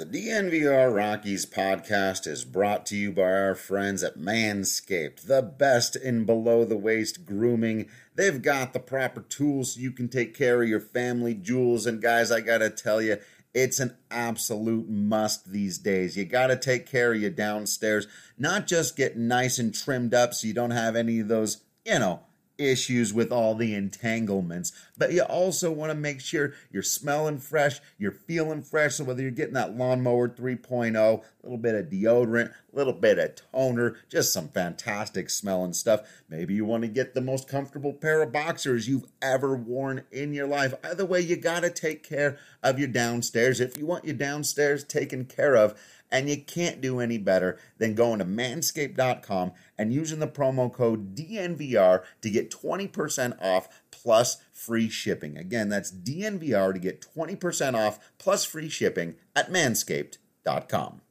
The DNVR Rockies podcast is brought to you by our friends at Manscaped, the best in below the waist grooming. They've got the proper tools so you can take care of your family jewels. And guys, I gotta tell you, it's an absolute must these days. You got to take care of your downstairs, not just get nice and trimmed up so you don't have any of those, you know, issues with all the entanglements, but you also want to make sure you're smelling fresh, you're feeling fresh. So whether you're getting that lawnmower 3.0, a little bit of deodorant, a little bit of toner, just some fantastic smelling stuff. Maybe you want to get the most comfortable pair of boxers you've ever worn in your life. Either way, you got to take care of your downstairs. If you want your downstairs taken care of, and you can't do any better than going to manscaped.com and using the promo code DNVR to get 20% off plus free shipping. Again, that's DNVR to get 20% off plus free shipping at manscaped.com.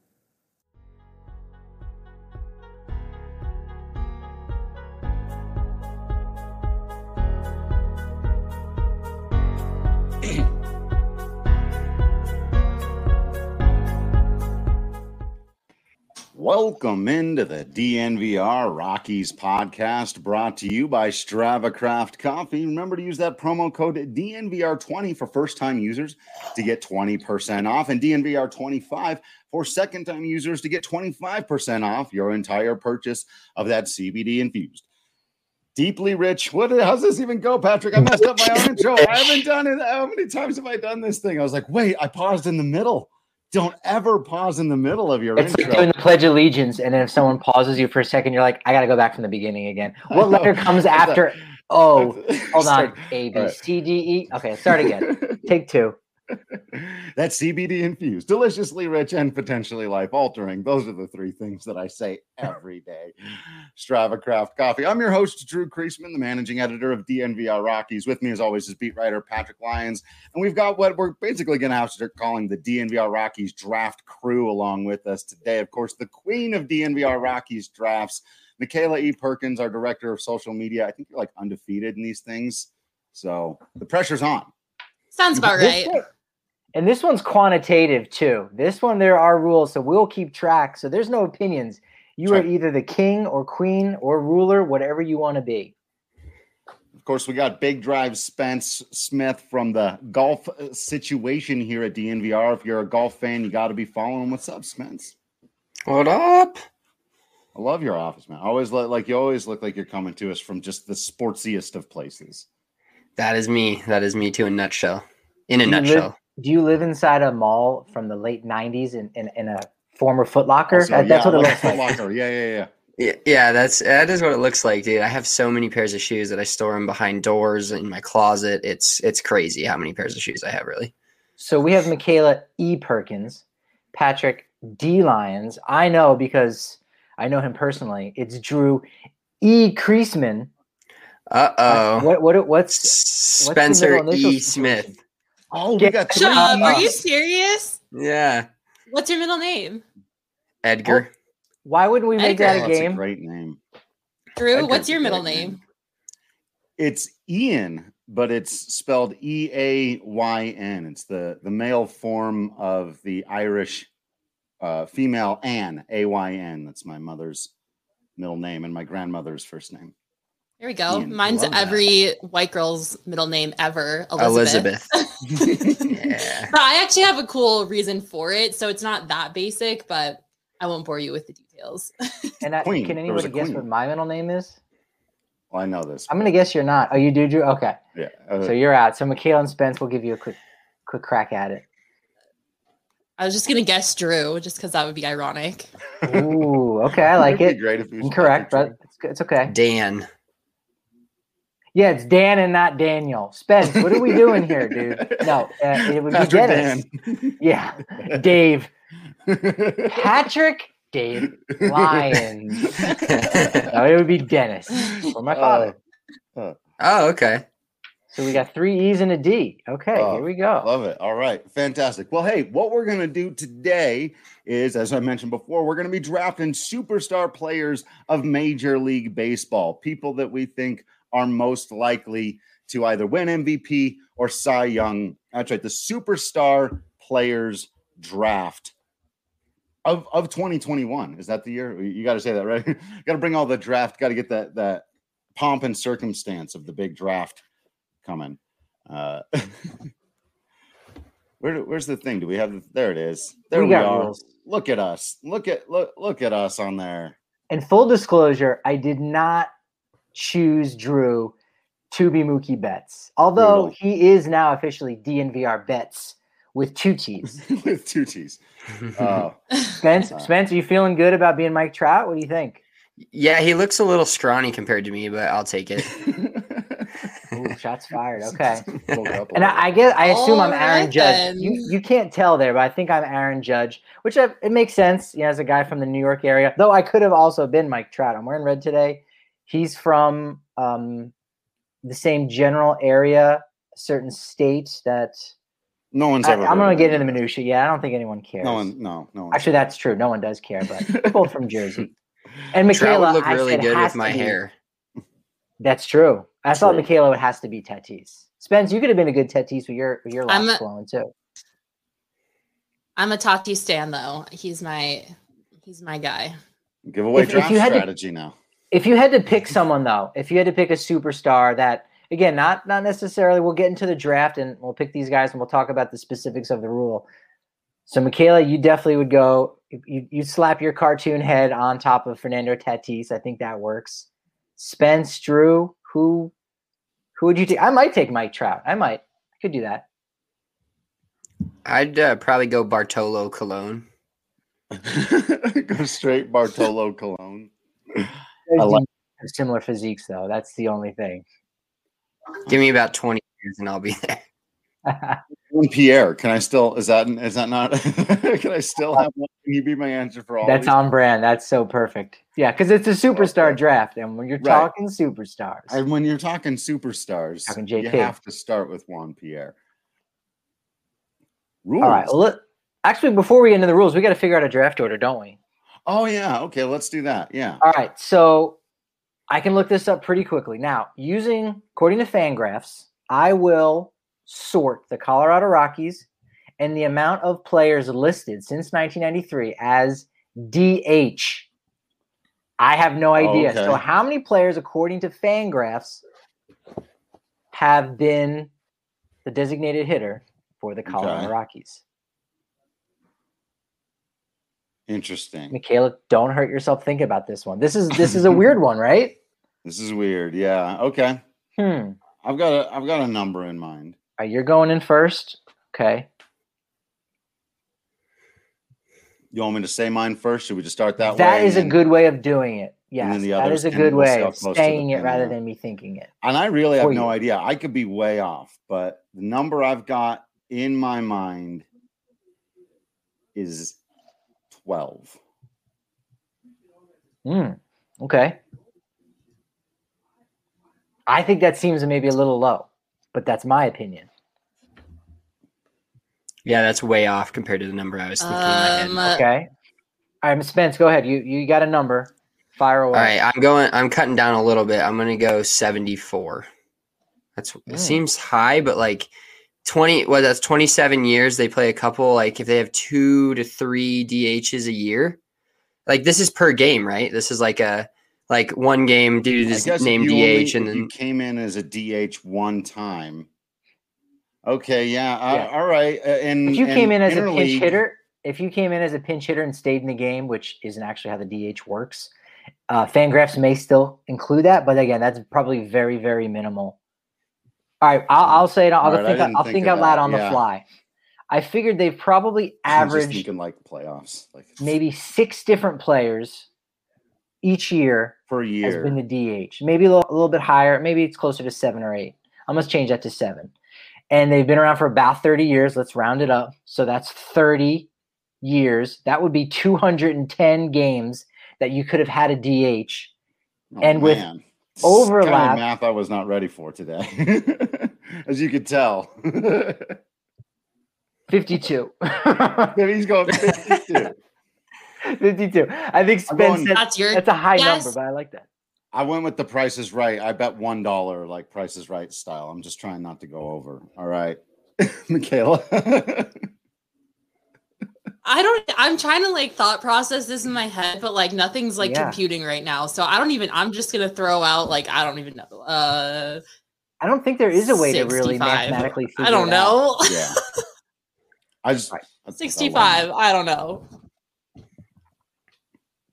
Welcome into the DNVR Rockies podcast brought to you by StravaCraft Coffee. Remember to use that promo code DNVR20 for first time users to get 20% off and DNVR25 for second time users to get 25% off your entire purchase of that CBD infused. Deeply rich. What? How's this even go, Patrick? I messed up my own intro. I haven't done it. How many times have I done this thing? I was like, wait, I paused in the middle don't ever pause in the middle of your it's intro. like doing the pledge of allegiance and then if someone pauses you for a second you're like i gotta go back from the beginning again. What letter comes after? Oh hold on. A b c d e? Okay start again. Take two that CBD infused, deliciously rich, and potentially life altering. Those are the three things that I say every day. Strava Craft Coffee. I'm your host, Drew Creasman, the managing editor of DNVR Rockies. With me, as always, is beat writer Patrick Lyons. And we've got what we're basically going to have to start calling the DNVR Rockies draft crew along with us today. Of course, the queen of DNVR Rockies drafts, Michaela E. Perkins, our director of social media. I think you're like undefeated in these things. So the pressure's on. Sounds about right. And this one's quantitative too. This one, there are rules, so we'll keep track. So there's no opinions. You are either the king or queen or ruler, whatever you want to be. Of course, we got Big Drive Spence Smith from the golf uh, situation here at DNVR. If you're a golf fan, you got to be following. What's up, Spence? What up? I love your office, man. I always look like you always look like you're coming to us from just the sportsiest of places. That is me. That is me to a nutshell. In a you nutshell. live- do you live inside a mall from the late '90s in, in, in a former Foot Locker? Also, That- That's yeah, what it like looks Foot like. Locker. Yeah, yeah, yeah. Yeah, yeah, that's that is what it looks like, dude. I have so many pairs of shoes that I store them behind doors in my closet. It's it's crazy how many pairs of shoes I have, really. So we have Michaela E. Perkins, Patrick D. Lyons. I know because I know him personally. It's Drew E. Creasman. Uh oh. What what what's Spencer middle initial E. Smith. Oh, Yeah, we got three. Shut up. Are you serious? Yeah. What's your middle name? Edgar. why wouldn't we make that Oh, a that's game? a great name. Drew, Edgar's what's your middle great name? It's Ian, but it's spelled E A Y N. It's the the male form of the Irish uh, female Anne, A Y N. That's my mother's middle name and my grandmother's first name. There we go. Ian, Mine's love that. every white girl's middle name ever, Elizabeth. Elizabeth. yeah. But I actually have a cool reason for it. So it's not that basic, but I won't bore you with the details. And I, can There anybody guess queen. what my middle name is? Well, I know this. I'm gonna guess you're not. Oh, you do, Drew? Okay, Yeah. uh, so you're out. So Michaela and Spence will give you a quick quick crack at it. I was just going to guess Drew just because that would be ironic. Ooh, okay, I like it'd be. Great if Incorrect, but it's, good- it's okay. Dan. Yeah, it's Dan and not Daniel. Spence, what are we doing here, dude? No, uh, it would be Dennis. Dan. Yeah, Dave, Patrick, Dave, Lyons. no, it would be Dennis for my father. Oh, okay. So we got three E's and a D. Okay, Oh, here we go. Love it. All right. Fantastic. Well, hey, what we're going to do today is, as I mentioned before, we're going to be drafting superstar players of Major League Baseball, people that we think are most likely to either win MVP or Cy Young. That's right. The Superstar Players Draft of of 2021. Is that the year? You got to say that right. got to bring all the draft. Got to get that that pomp and circumstance of the big draft coming. Uh, where where's the thing? Do we have? There it is. There we, we are. Rules. Look at us. Look at look look at us on there. In full disclosure, I did not choose Drew to be Mookie Betts, although Brutal. he is now officially DNVR Betts with two T's. with two T's. Uh, Spence, Spence, are you feeling good about being Mike Trout? What do you think? Yeah, he looks a little scrawny compared to me, but I'll take it. Ooh, shots fired. Okay. and I, I guess I assume All I'm Aaron right, Judge. You you can't tell there, but I think I'm Aaron Judge, which I, it makes sense. You know, as a guy from the New York area, though I could have also been Mike Trout. I'm wearing red today. He's from um, the same general area, certain state that. No one's I, ever. I'm going to get into the minutia. Yeah, I don't think anyone cares. No one. No. No. Actually, that's true. No one does care, but both from Jersey. And Michaela, would look really good with my hair. That's true. I true. thought Michaela it has to be Tatis. Spence, you could have been a good Tatis with your with your locks flowing too. I'm a Tatis stan though. He's my he's my guy. Give away if, draft if strategy to, now. If you had to pick someone though, if you had to pick a superstar that again, not not necessarily we'll get into the draft and we'll pick these guys and we'll talk about the specifics of the rule. So Michaela, you definitely would go you you slap your cartoon head on top of Fernando Tatis. I think that works. Spence, Drew, who who would you take? I might take Mike Trout. I might. I could do that. I'd uh, probably go Bartolo Colon. go straight Bartolo Colon. I like similar physiques though. That's the only thing. Give me about 20 years and I'll be there. Juan Pierre, can I still? Is that is that not? can I still have one? Can you be my answer for all? That's on brand. That's so perfect. Yeah, because it's a superstar draft, and when you're right. talking superstars, and when you're talking superstars, talking you have to start with Juan Pierre. Rules. All right. Well, let, actually, before we get into the rules, we got to figure out a draft order, don't we? Oh yeah. Okay. Let's do that. Yeah. All right. So I can look this up pretty quickly now. Using according to Fangraphs, I will sort the Colorado Rockies and the amount of players listed since 1993 as DH. I have no idea. Okay. So, how many players, according to Fangraphs, have been the designated hitter for the Colorado okay. Rockies? Interesting. Michaela, don't hurt yourself thinking about this one. This is this is a weird one, right? This is weird. Yeah. Okay. Hmm. I've got a I've got a number in mind. Right, you're going in first. Okay. You want me to say mine first? Should we just start that, that way? That is a good way of doing it. Yes, that is a good way of saying it rather than me thinking it. And I really have no idea. I could be way off, but the number I've got in my mind is 12. Hmm. Okay. I think that seems maybe a little low, but that's my opinion. Yeah, that's way off compared to the number I was thinking. Um, okay. All right, Spence, go ahead. You you got a number. Fire away. All right, I'm going. I'm cutting down a little bit. I'm going to go 74. That's mm. it seems high, but like 20. Well, that's 27 years. They play a couple. Like if they have two to three DHs a year, like this is per game, right? This is like a like one game dude is named DH, only, and then you came in as a DH one time Okay, yeah, uh, yeah. all right. Uh, and if you and came in as a pinch hitter, if you came in as a pinch hitter and stayed in the game, which isn't actually how the DH works, uh, Fangraphs may still include that, but again, that's probably very, very minimal. All right, I'll, I'll say it. I'll, right, think, I'll think, think out loud on yeah. the fly. I figured they've probably averaged thinking like playoffs, like maybe six different players each year per year has been the DH. Maybe a little, a little bit higher. Maybe it's closer to seven or eight. I must change that to seven and they've been around for about 30 years. Let's round it up. So that's 30 years. That would be 210 games that you could have had a DH. Oh, and with man. Overlap. Kind of math I was not ready for today, as you could tell. 52. He's going 52. 52. I think Spence going, said, that's, your, that's a high yes. number, but I like that. I went with the Price is Right. I bet one dollar, like Price is Right style. I'm just trying not to go over. All right, Michaela. I don't. I'm trying to like thought process this in my head, but like nothing's like Yeah. computing right now. So I don't even. I'm just gonna throw out like I don't even know. Uh, I don't think there is a way to really mathematically figure I don't it out. know. Yeah. I just Right. I- I 65. I don't know.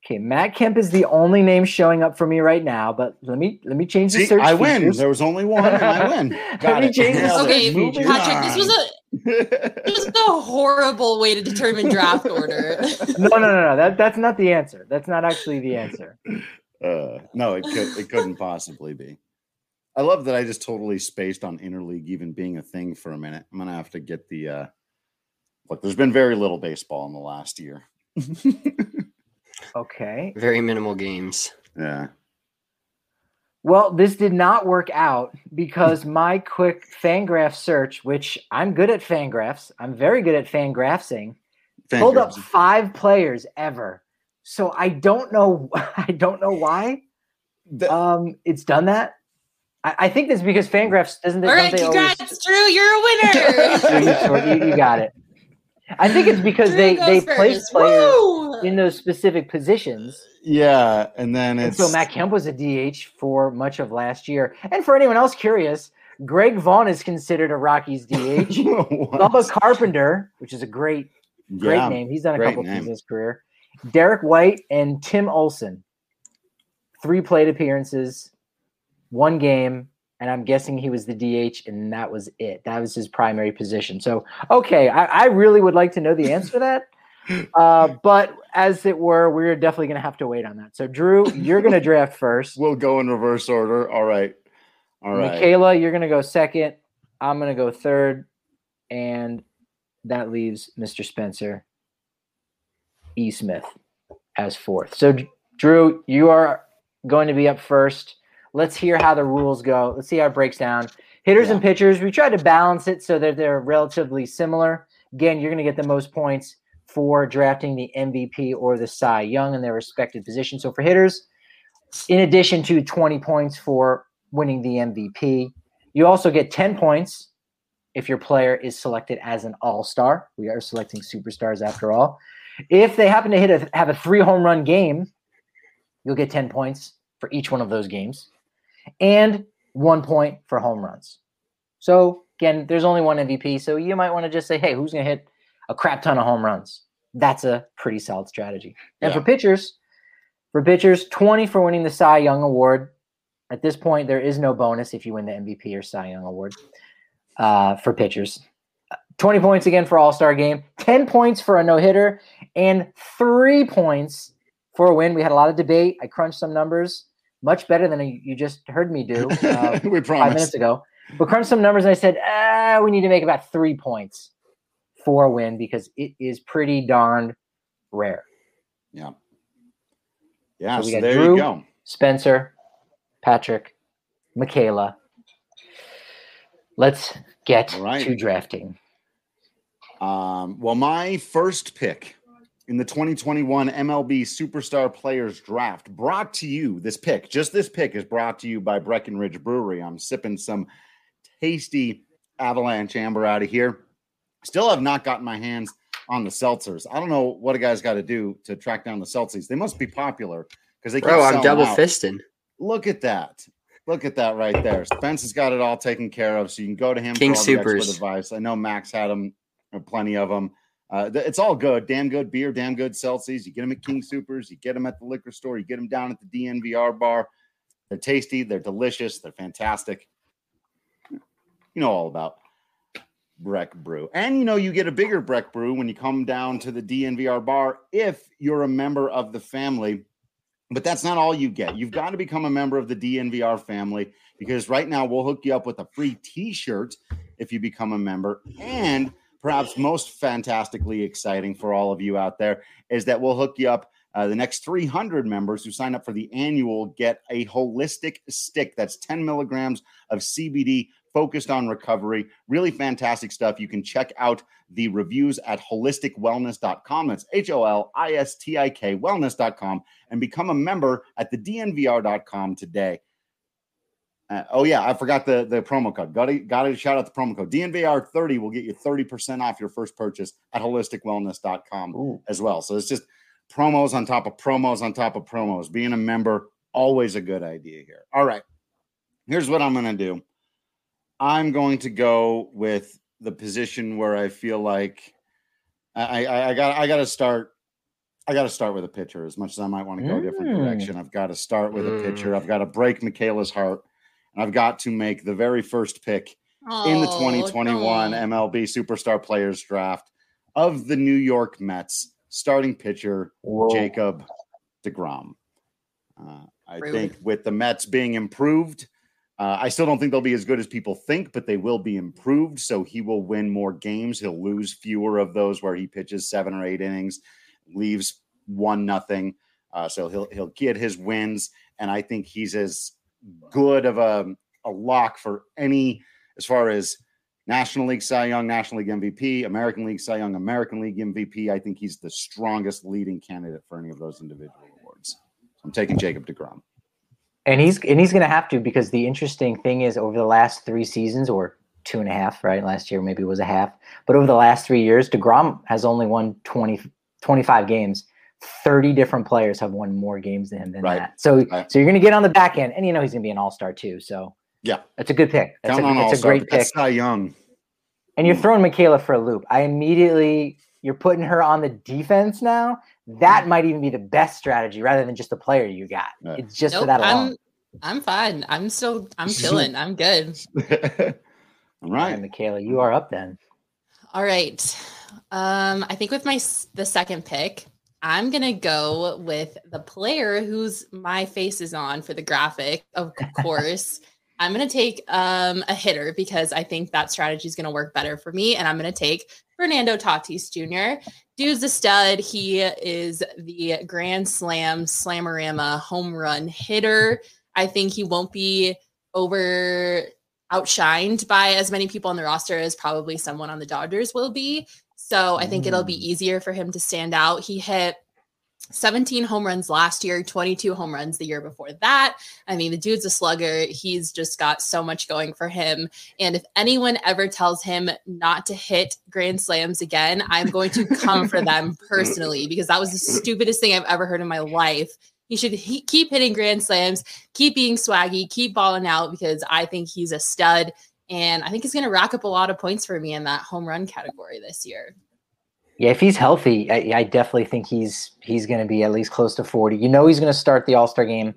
Okay, Matt Kemp is the only name showing up for me right now, but let me let me change the See, search I win. There was only one, and I win. Let Got me change the search. Okay, Moving Patrick, this was on. a this was a horrible way to determine draft order. no, no, no, no. That that's not the answer. That's not actually the answer. Uh, no, it could it couldn't possibly be. I love that I just totally spaced on interleague even being a thing for a minute. I'm gonna have to get the uh look, there's been very little baseball in the last year. Okay. Very minimal games. yeah. Well, this did not work out because my quick Fangraph search, which I'm good at Fangraphs, I'm very good at Fangraphsing, pulled up five players ever. So I don't know. I don't know why. That- Um, it's done that. I, I think that's because Fangraphs doesn't. All right, don't they always- congrats, Drew. You're a winner. Drew, you, sort- you- you got it. I think it's because they they place players Woo! in those specific positions. yeah, and then And so Matt Kemp was a DH for much of last year. And for anyone else curious, Greg Vaughn is considered a Rockies DH. What? Bubba Carpenter, which is a great, great Yeah, name. He's done a couple name. things in his career. Derek White and Tim Olson. Three plate appearances, one game, and I'm guessing he was the DH, and that was it. That was his primary position. So, okay, I, I really would like to know the answer to that. Uh, but as it were, we're definitely going to have to wait on that. So, Drew, you're going to draft first. We'll go in reverse order. All right. All right. Michaela, you're going to go second. I'm going to go third. And that leaves Mr. Spencer E. Smith as fourth. So, Drew, you are going to be up first. Let's hear how the rules go. Let's see how it breaks down. Hitters and pitchers, we tried to balance it so that they're relatively similar. Again, you're going to get the most points for drafting the MVP or the Cy Young in their respective position. So, for hitters, in addition to 20 points for winning the MVP. You also get 10 points if your player is selected as an all star. We are selecting superstars after all. If they happen to hit a, have a three home run game, you'll get 10 points for each one of those games and one point for home runs. So, again, there's only one MVP. So, you might want to just say, hey, who's going to hit a crap ton of home runs? That's a pretty solid strategy. And Yeah. for pitchers, for pitchers, 20 for winning the Cy Young Award. At this point, there is no bonus if you win the MVP or Cy Young Award uh, for pitchers. 20 points again for All Star game, 10 points for a no hitter, and three points for a win. We had a lot of debate. I crunched some numbers, much better than you just heard me do uh, we five minutes ago. But crunched some numbers and I said, ah, we need to make about three points for a win because it is pretty darned rare. Yeah. Yeah. So So, we got there Drew. you go. Spencer, Patrick, Michaela. Let's get right. to drafting. Um, well, my first pick in the 2021 MLB Superstar Players Draft brought to you. This pick, just this pick, is brought to you by Breckenridge Brewery. I'm sipping some tasty Avalanche Amber out of here. Still have not gotten my hands on the seltzers. I don't know what a guy's got to do to track down the seltzers. They must be popular because they Bro, I'm double out. fisting. Look at that. Look at that right there. Spence has got it all taken care of, so you can go to him King for all the advice. I know Max had them, plenty of them. Uh, it's all good. Damn good beer, damn good seltzers. You get them at King Supers, you get them at the liquor store, you get them down at the DNVR bar. They're tasty, they're delicious, they're fantastic. You know all about Breck Brew. And you know, you get a bigger Breck Brew when you come down to the DNVR bar if you're a member of the family. But that's not all you get. You've got to become a member of the DNVR family because right now we'll hook you up with a free t shirt if you become a member. And perhaps most fantastically exciting for all of you out there is that we'll hook you up. Uh, the next 300 members who sign up for the annual get a holistik stick that's 10 milligrams of CBD focused on recovery. Really fantastic stuff. You can check out the reviews at holistikwellness.com. That's H O L I S T I K wellness.com and become a member at the DNVR.com today. Uh, oh yeah, I forgot the the promo code. Got to got to shout out the promo code. DNVR thirty will get you thirty percent off your first purchase at holistikwellness.com Ooh. as well. So it's just promos on top of promos on top of promos. Being a member always a good idea here. All right, here's what I'm going to do. I'm going to go with the position where I feel like I I, I got I got to start. I got to start with a pitcher. As much as I might want to go a different Mm. direction, I've got to start with a pitcher. Mm. I've got to break Michaela's heart, I've got to make the very first pick in the Oh, 2021 no. MLB Superstar Players Draft of the New York Mets starting pitcher Whoa. Jacob DeGrom. Uh, I Rude. think with the Mets being improved, uh, I still don't think they'll be as good as people think, but they will be improved. So he will win more games. He'll lose fewer of those where he pitches seven or eight innings, leaves one nothing. Uh, so he'll he'll get his wins, and I think he's as good of a a lock for any as far as National League Cy Young, National League MVP, American League Cy Young, American League MVP. I think he's the strongest leading candidate for any of those individual awards. So I'm taking Jacob DeGrom. And he's and he's going to have to because the interesting thing is over the last three seasons or two and a half, right? Last year maybe was a half, but over the last three years, Degrom has only won 20, 25 games. Thirty different players have won more games than him than Right. that. So Right. so you're going to get on the back end, and you know he's going to be an all star too. So Yeah. that's a good pick. That's Count a, on that's a great pick. That's Cy Young. And you're throwing Michaela for a loop. I immediately you're putting her on the defense now. That might even be the best strategy rather than just the player you got. Yeah. It's just for that alone. I'm I'm fine. I'm still I'm chilling. I'm good. all All right, right. Michaela, you are up then. All right. Um, I think with my the second pick, I'm gonna go with the player whose my face is on for the graphic, of course. I'm gonna take um a hitter because I think that strategy is gonna work better for me, and I'm gonna take Fernando Tatis Jr. Dude's a stud. He is the Grand Slam Slamorama home run hitter. I think he won't be over outshined by as many people on the roster as probably someone on the Dodgers will be. So I think it'll be Mm. easier for him to stand out. He hit 17 home runs last year, 22 home runs the year before that. I mean, the dude's a slugger. He's just got so much going for him. And if anyone ever tells him not to hit grand slams again, I'm going to come for them personally because that was the stupidest thing I've ever heard in my life. He should he, keep hitting grand slams, keep being swaggy, keep balling out because I think he's a stud. And I think he's going to rack up a lot of points for me in that home run category this year. Yeah, if he's healthy, I, I definitely think he's he's going to be at least close to forty. You know, he's going to start the All Star game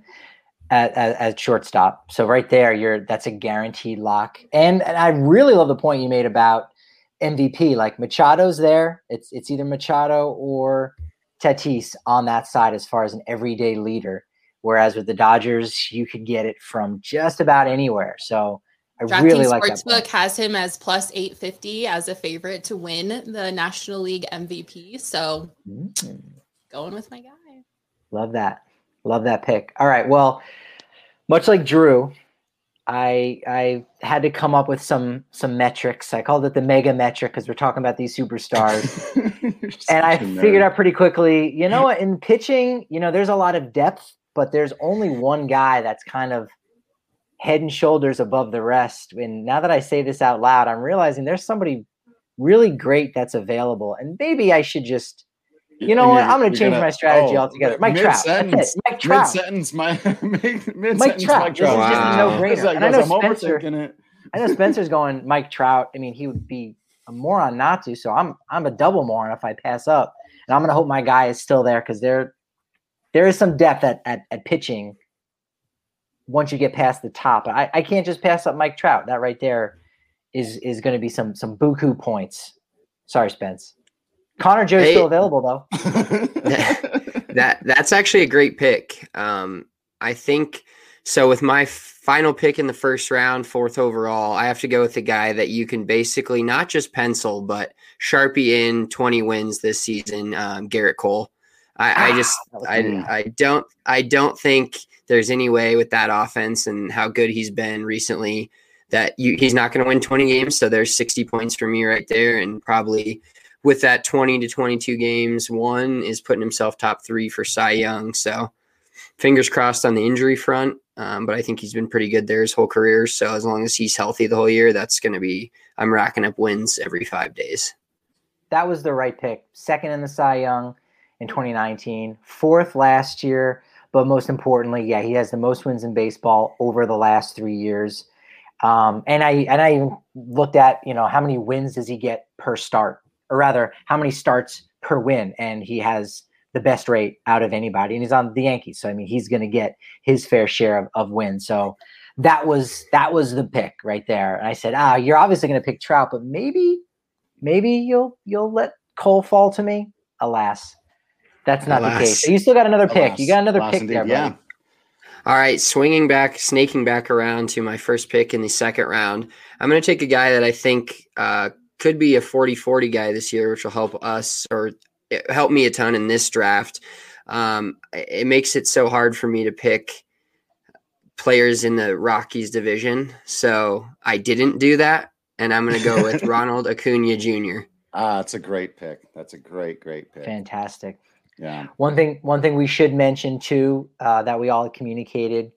at, at, at shortstop. So right there, you're that's a guaranteed lock. And, and I really love the point you made about MVP. Like Machado's there. It's it's either Machado or Tatis on that side as far as an everyday leader. Whereas with the Dodgers, you could get it from just about anywhere. So I DraftKings really like that. Sportsbook has him as plus 850 as a favorite to win the National League MVP. So Mm. going with my guy. Love that. Love that pick. All right. Well, much like Drew, I I had to come up with some some metrics. I called it the mega metric because we're talking about these superstars. and I figured out pretty quickly, you know what, in pitching, you know, there's a lot of depth, but there's only one guy that's kind of head and shoulders above the rest. And now that I say this out loud, I'm realizing there's somebody really great that's available. And maybe I should just you know what? I'm going to change my strategy altogether. Mike Trout. That's it. Mike Trout. Mid sentence, my mid Mike Trout. This is just a. Like, And I know Spencer. it. I know Spencer's going Mike Trout. I mean, he would be a moron not to. So I'm I'm a double moron if I pass up. And I'm going to hope my guy is still there because there there is some depth at, at at pitching. Once you get past the top, I, I can't just pass up Mike Trout. That right there is is going to be some some buku points. Sorry, Spence. Connor Joe's Hey. still available though. that that's actually a great pick. Um, I think so. With my final pick in the first round, fourth overall, I have to go with the guy that you can basically not just pencil, but sharpie in twenty wins this season. Um, Gerrit Cole. I, I Ah, just that I. I don't I don't think there's any way with that offense and how good he's been recently that you, he's not going to win 20 games. So there's 60 points for me right there, and probably with that 20 to 22 games, one is putting himself top three for Cy Young. So fingers crossed on the injury front. Um, but I think he's been pretty good there his whole career. So as long as he's healthy the whole year, that's going to be I'm racking up wins every five days. That was the right pick. Second in the Cy Young in 2019, fourth last year. But most importantly, yeah, he has the most wins in baseball over the last three years. Um, and I and I even looked at you know how many wins does he get per start, or rather how many starts per win, and he has the best rate out of anybody, and he's on the Yankees. So I mean, he's going to get his fair share of, of wins. So that was that was the pick right there. And I said, ah, you're obviously going to pick Trout, but maybe maybe you'll you'll let Cole fall to me. Alas, that's not Alas. the case. You still got another pick. You got another Alas pick indeed. there, buddy. Yeah. All right, swinging back, snaking back around to my first pick in the second round. I'm going to take a guy that I think uh, could be a 40 40 guy this year, which will help us or help me a ton in this draft. Um, it makes it so hard for me to pick players in the Rockies division. So I didn't do that. And I'm going to go with Ronald Acuna Jr. Ah, that's a great pick. That's a great, great pick. Fantastic. Yeah. One thing, one thing we should mention too uh, that we all communicated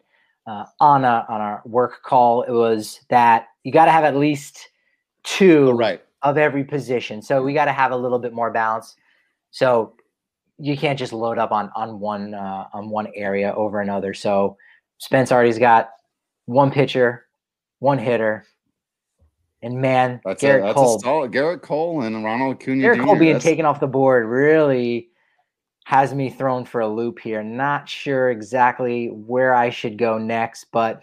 uh, on a on our work call it was that you got to have at least two oh, right. of every position. So we got to have a little bit more balance. So you can't just load up on on one uh, on one area over another. So Spence already's got one pitcher, one hitter, and man, that's Gerrit a, that's Cole, a solid Gerrit Cole and Ronald Acuna. Gerrit Jr. Cole being that's... taken off the board really has me thrown for a loop here. Not sure exactly where I should go next, but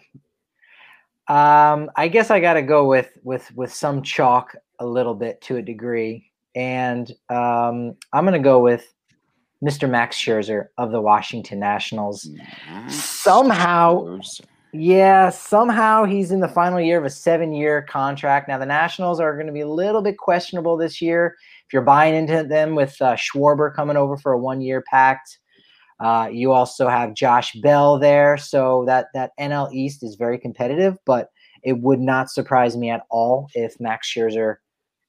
um, I guess I got to go with with with some chalk a little bit to a degree, and um, I'm going to go with Mr. Max Scherzer of the Washington Nationals. Max somehow, Scherzer. yeah, somehow he's in the final year of a seven-year contract. Now the Nationals are going to be a little bit questionable this year if you're buying into them with uh, Schwarber coming over for a one year pact, uh, you also have Josh Bell there. So that, that NL East is very competitive, but it would not surprise me at all if Max Scherzer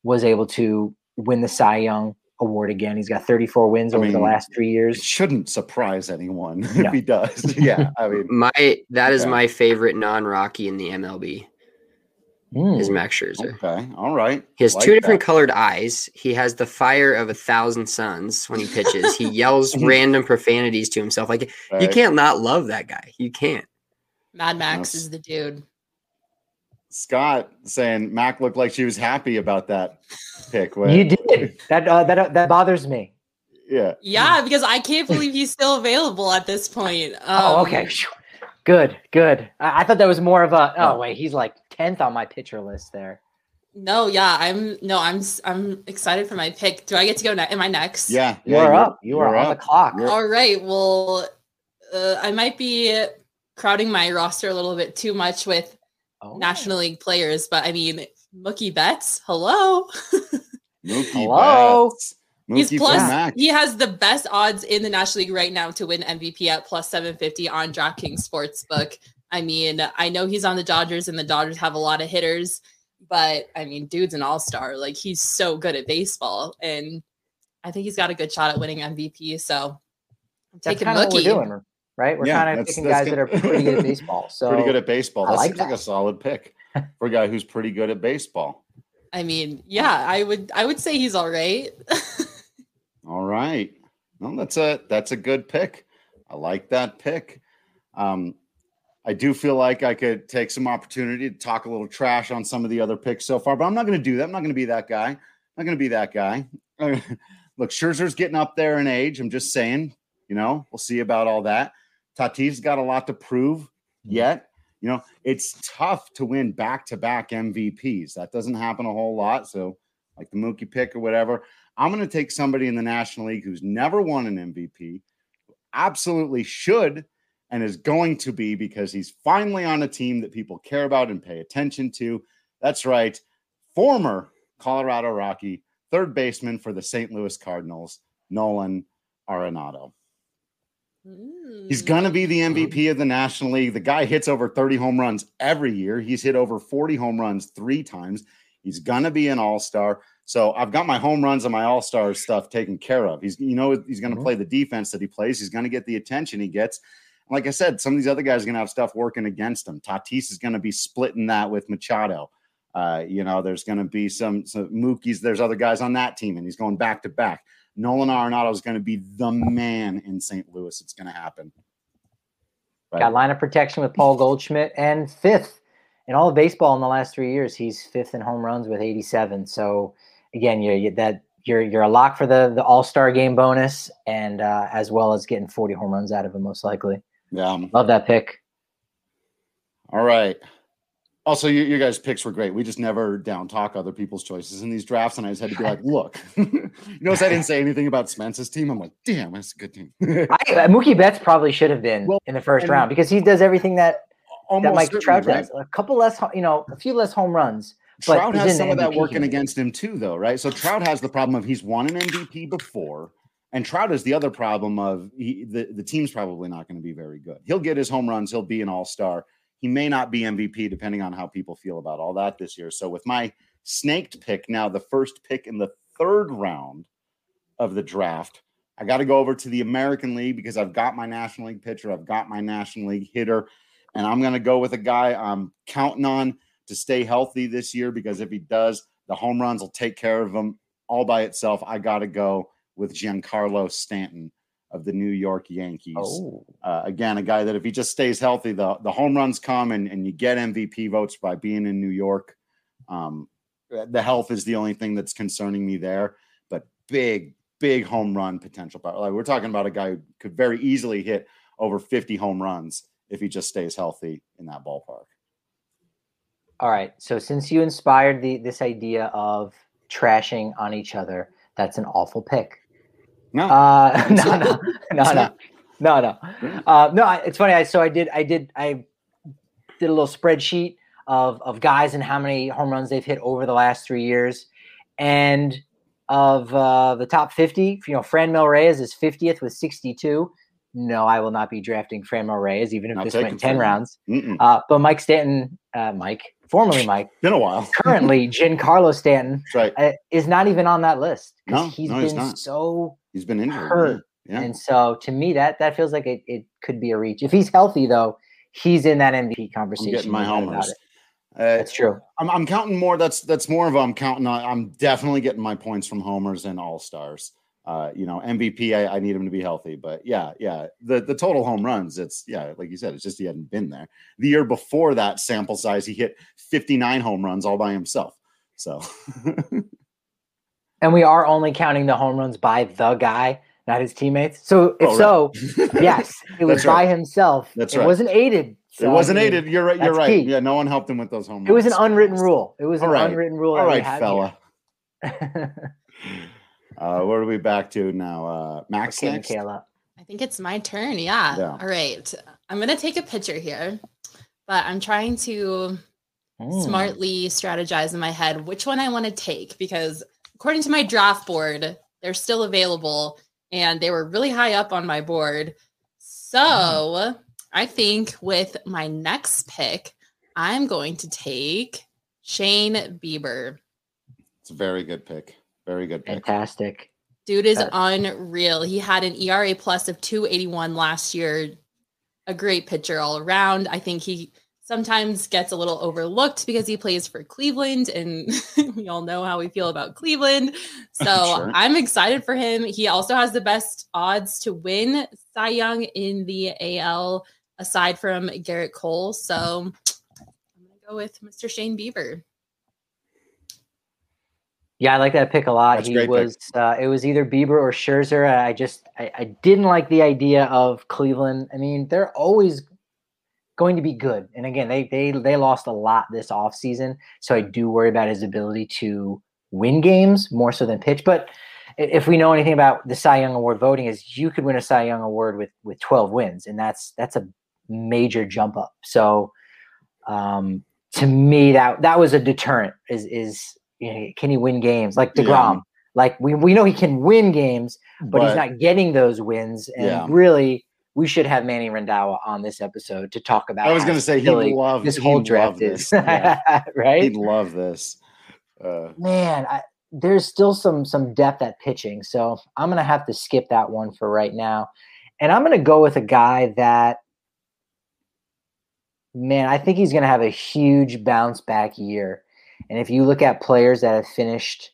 was able to win the Cy Young award again. He's got 34 wins I over mean, the last three years. It shouldn't surprise anyone no. if he does. yeah, I mean, my that is my favorite non-Rocky in the MLB mm. is Max Scherzer. Okay, all right. He has like two different that. colored eyes. He has the fire of a thousand suns when he pitches. he yells random profanities to himself. Like right. you can't not love that guy. You can't. Mad Max is the dude. Scott saying Mac looked like she was happy about that pick. you did that. Uh, that uh, that bothers me. Yeah. Yeah, because I can't believe he's still available at this point. Um, oh, okay. Good, good. I, I, thought that was more of a. Oh wait, he's like tenth on my pitcher list there. No, yeah, I'm no, I'm I'm excited for my pick. Do I get to go? Ne- am I next? Yeah, you are up. You are on up. the clock. You're... All right. Well, uh, I might be crowding my roster a little bit too much with oh. National League players, but I mean, Mookie Betts. Hello. Mookie hello. Betts. He's plus. He has the best odds in the National League right now to win MVP at plus seven fifty on DraftKings Sportsbook. I mean, I know he's on the Dodgers, and the Dodgers have a lot of hitters, but I mean, dude's an all star. Like he's so good at baseball, and I think he's got a good shot at winning MVP. So I'm that's taking Mookie. What we're doing, right? We're yeah, kind of picking guys good. that are pretty good at baseball. So pretty good at baseball. That like seems that. like a solid pick for a guy who's pretty good at baseball. I mean, yeah, I would I would say he's all right. all right. Well, that's a that's a good pick. I like that pick. Um, I do feel like I could take some opportunity to talk a little trash on some of the other picks so far, but I'm not going to do that. I'm not going to be that guy. I'm not going to be that guy. Look, Scherzer's getting up there in age. I'm just saying, you know, we'll see about all that. Tatis's got a lot to prove mm-hmm. yet. You know, it's tough to win back to back MVPs. That doesn't happen a whole lot. So, like the Mookie pick or whatever, I'm going to take somebody in the National League who's never won an MVP, absolutely should and is going to be because he's finally on a team that people care about and pay attention to. That's right, former Colorado Rocky, third baseman for the St. Louis Cardinals, Nolan Arenado. He's going to be the MVP of the National League. The guy hits over 30 home runs every year. He's hit over 40 home runs three times. He's going to be an all star. So I've got my home runs and my all star stuff taken care of. He's, you know, he's going to mm-hmm. play the defense that he plays. He's going to get the attention he gets like I said, some of these other guys are going to have stuff working against them. Tatis is going to be splitting that with Machado. Uh, you know, there's going to be some, some Mookie's. There's other guys on that team, and he's going back to back. Nolan Arenado is going to be the man in St. Louis. It's going to happen. Right. Got line of protection with Paul Goldschmidt and fifth in all of baseball in the last three years. He's fifth in home runs with 87. So again, you, you that you're you're a lock for the the All Star game bonus, and uh, as well as getting 40 home runs out of him, most likely. Yeah, love that pick. All right. Also, you, you guys' picks were great. We just never down talk other people's choices in these drafts, and I just had to be like, "Look, you notice I didn't say anything about Spence's team." I'm like, "Damn, that's a good team." I, uh, Mookie Betts probably should have been well, in the first round because he does everything that that Mike Trout does. Right? A couple less, you know, a few less home runs. Trout has some of that working game. against him too, though, right? So Trout has the problem of he's won an MVP before, and Trout is the other problem of he, the the team's probably not going to be very good. He'll get his home runs, he'll be an All Star he may not be MVP depending on how people feel about all that this year. So with my snaked pick now, the first pick in the third round of the draft, I got to go over to the American League because I've got my National League pitcher, I've got my National League hitter, and I'm going to go with a guy I'm counting on to stay healthy this year because if he does, the home runs will take care of him all by itself. I got to go with Giancarlo Stanton of the New York Yankees. Oh. Uh, again, a guy that if he just stays healthy, the, the home runs come and, and you get MVP votes by being in New York. Um, the health is the only thing that's concerning me there, but big, big home run potential. Like we're talking about a guy who could very easily hit over 50 home runs if he just stays healthy in that ballpark. All right. So since you inspired the this idea of trashing on each other, that's an awful pick. No, uh, no, no, no, no, no, no, uh, no. It's funny. I so I did, I did, I did a little spreadsheet of of guys and how many home runs they've hit over the last three years, and of uh, the top fifty, you know, Franmil Reyes is fiftieth with sixty two. No, I will not be drafting Franmil Reyes, even if Not this went ten rounds. Uh, but Mike Stanton, uh, Mike, formerly Mike, been a while. currently, Giancarlo Stanton, right. Uh, is not even on that list. No, he's no, been he's so He's been injured. Hurt. Yeah. And so to me, that that feels like it, it could be a reach. If he's healthy, though, he's in that MVP conversation. I'm getting my homers. Uh, that's true. I'm, I'm counting more. That's that's more of I'm counting. On, I'm definitely getting my points from homers and all stars. Uh, you know, MVP. I, I, need him to be healthy, but yeah, yeah. The the total home runs. It's yeah, like you said, it's just he hadn't been there. The year before that sample size, he hit 59 home runs all by himself. So And we are only counting the home runs by the guy, not his teammates. So if oh, right. so, yes, it was by himself. That's it right. It wasn't aided. So, it wasn't I mean, aided. You're right. You're right. Key. Yeah, no one helped him with those home runs. It was an unwritten rule. It was All an right. unwritten rule. All right, fella. uh, what are we back to now? Uh, Max okay, next? Michaela. I think it's my turn. Yeah. yeah. All right. I'm gonna take a picture here, but I'm trying to mm. smartly strategize in my head which one I want to take because according to my draft board, they're still available and they were really high up on my board. So mm. I think with my next pick, I'm going to take Shane Bieber. It's a very good pick. Very good pick. Fantastic. Dude is unreal. He had an ERA plus of 281 last year. A great pitcher all around. I think he sometimes gets a little overlooked because he plays for Cleveland and we all know how we feel about Cleveland. So sure. I'm excited for him. He also has the best odds to win Cy Young in the AL aside from Gerrit Cole. So I'm going to go with Mr. Shane Bieber. Yeah, I like that pick a lot. That's he was uh, it was either Bieber or Scherzer. I just I, I didn't like the idea of Cleveland. I mean, they're always going to be good. And again, they they they lost a lot this offseason. So I do worry about his ability to win games more so than pitch. But if we know anything about the Cy Young Award voting, is you could win a Cy Young Award with with 12 wins, and that's that's a major jump up. So um, to me, that that was a deterrent. Is is you know, can he win games like Degrom? Yeah. Like we we know he can win games, but, but he's not getting those wins, and yeah. really we should have Manny Randhawa on this episode to talk about. I was going to say he loved this whole draft this. is yeah. right. He'd love this. Uh, Man, I, there's still some some depth at pitching, so I'm going to have to skip that one for right now, and I'm going to go with a guy that man, I think he's going to have a huge bounce back year. And if you look at players that have finished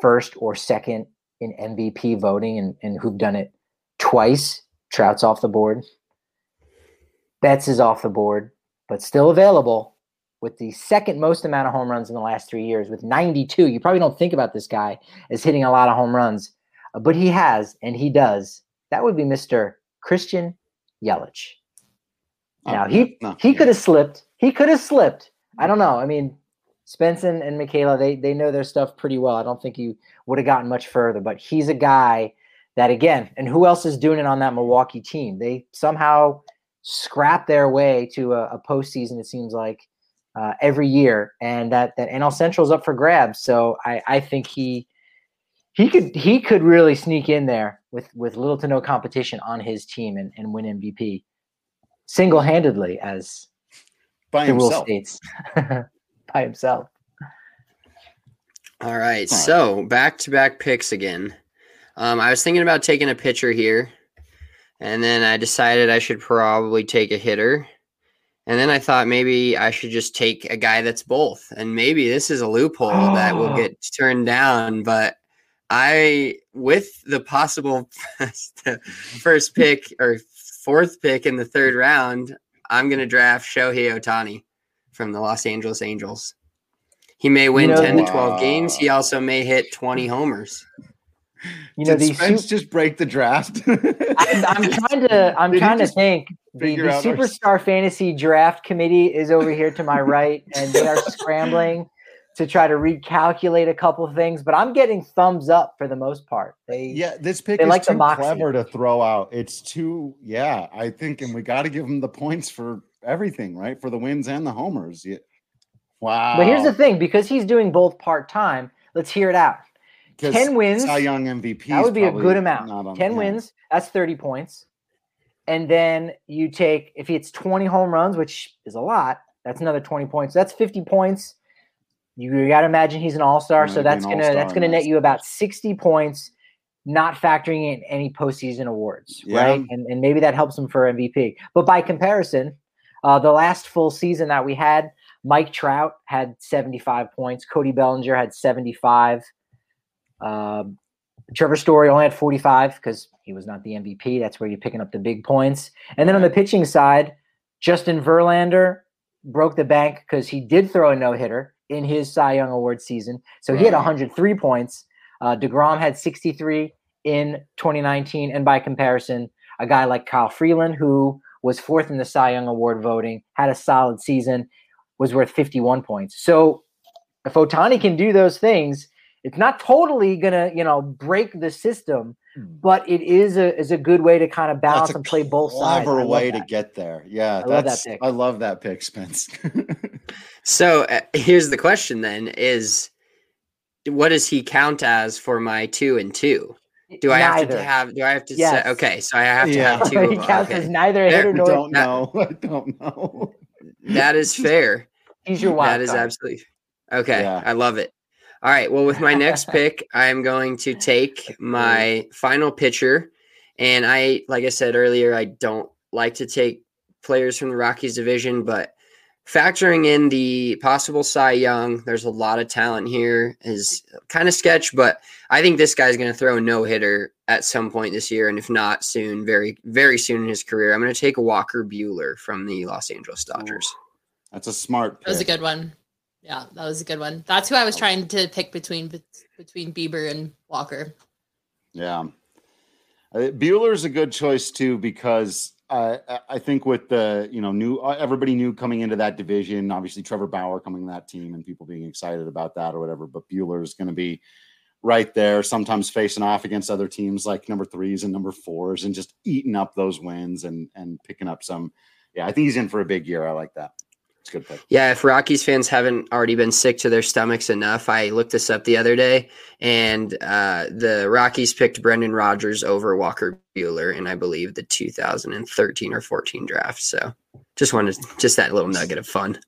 first or second in MVP voting and, and who've done it twice, Trout's off the board. Betts is off the board, but still available with the second most amount of home runs in the last three years with 92. You probably don't think about this guy as hitting a lot of home runs, uh, but he has, and he does. That would be Mr. Christian Yelich. Now he no, he yeah. could have slipped. He could have slipped. I don't know. I mean, Spence and, and Michaela, they they know their stuff pretty well. I don't think he would have gotten much further, but he's a guy that again, and who else is doing it on that Milwaukee team? They somehow scrap their way to a, a postseason. It seems like uh, every year, and that that NL Central's up for grabs. So I I think he he could he could really sneak in there with with little to no competition on his team and, and win MVP single handedly, as by the rule himself. states, by himself. All right. All right. So back to back picks again. Um, I was thinking about taking a pitcher here, and then I decided I should probably take a hitter. And then I thought maybe I should just take a guy that's both. And maybe this is a loophole that will Oh. get turned down. But I, with the possible first pick or fourth pick in the third round, I'm going to draft Shohei Ohtani from the Los Angeles Angels. He may win know, 10 to the- 12 games. He also may hit 20 homers. You know, Did these Spence sup- just break the draft? I'm, I'm trying to I'm Did trying to think. The, the out our- superstar fantasy draft committee is over here to my right, and they are scrambling to try to recalculate a couple things. But I'm getting thumbs up for the most part. They Yeah, this pick is like too clever to throw out. It's too, yeah, I think, and we got to give him the points for everything, right? For the wins and the homers. Yeah. Wow. But here's the thing: because he's doing both part time, let's hear it out. 10 wins, Cy Young MVP. That would be a good amount. 10 yeah. wins, that's 30 points. And then you take, if he hits 20 home runs, which is a lot, that's another 20 points. That's 50 points. You, got to imagine he's an all star. So that's going to, that's to net you about 60 points, not factoring in any postseason awards, Yeah. right? And, and maybe that helps him for MVP. But by comparison, uh, the last full season that we had, Mike Trout had 75 points. Cody Bellinger had 75. Um, Trevor Story only had 45 because he was not the MVP. That's where you're picking up the big points. And then on the pitching side, Justin Verlander broke the bank because he did throw a no hitter in his Cy Young Award season. So he had 103 points. Uh, DeGrom had 63 in 2019. And by comparison, a guy like Kyle Freeland, who was fourth in the Cy Young Award voting, had a solid season, was worth 51 points. So if Ohtani can do those things, it's not totally gonna, you know, break the system, but it is a is a good way to kind of balance and play both sides. Clever I love way to that. get there. Yeah, I love that pick. I love that pick, Spence. So uh, here's the question then is what does he count as for my two and two? Do I have to have, do I have to Yes. say, okay, so I have to Yeah. have two. he of- counts okay. as neither a hitter I nor don't know. I don't know. That is fair. he's your wild that is card. absolutely okay. Yeah. I love it. All right. Well, with my next pick, I'm going to take my final pitcher. And I, like I said earlier, I don't like to take players from the Rockies division, but factoring in the possible Cy Young, there's a lot of talent here, is kind of sketch, but I think this guy's going to throw a no hitter at some point this year. And if not soon, very, very soon in his career, I'm going to take Walker Buehler from the Los Angeles Dodgers. That's a smart pick. That was a good one. Yeah, that was a good one. That's who I was trying to pick between between Bieber and Walker. Yeah. Uh, Buehler's a good choice too because uh, I- I think with the you know new uh, everybody knew coming into that division, obviously Trevor Bauer coming to that team and people being excited about that or whatever. But Buehler's going to be right there, sometimes facing off against other teams like number threes and number fours, and just eating up those wins and and picking up some. Yeah, I think he's in for a big year. I like that. It's a good pick. Yeah, if Rockies fans haven't already been sick to their stomachs enough, I looked this up the other day, and uh, the Rockies picked Brendan Rodgers over Walker Buehler in, I believe, the 2013 or 14 draft. So, just wanted just that little nugget of fun.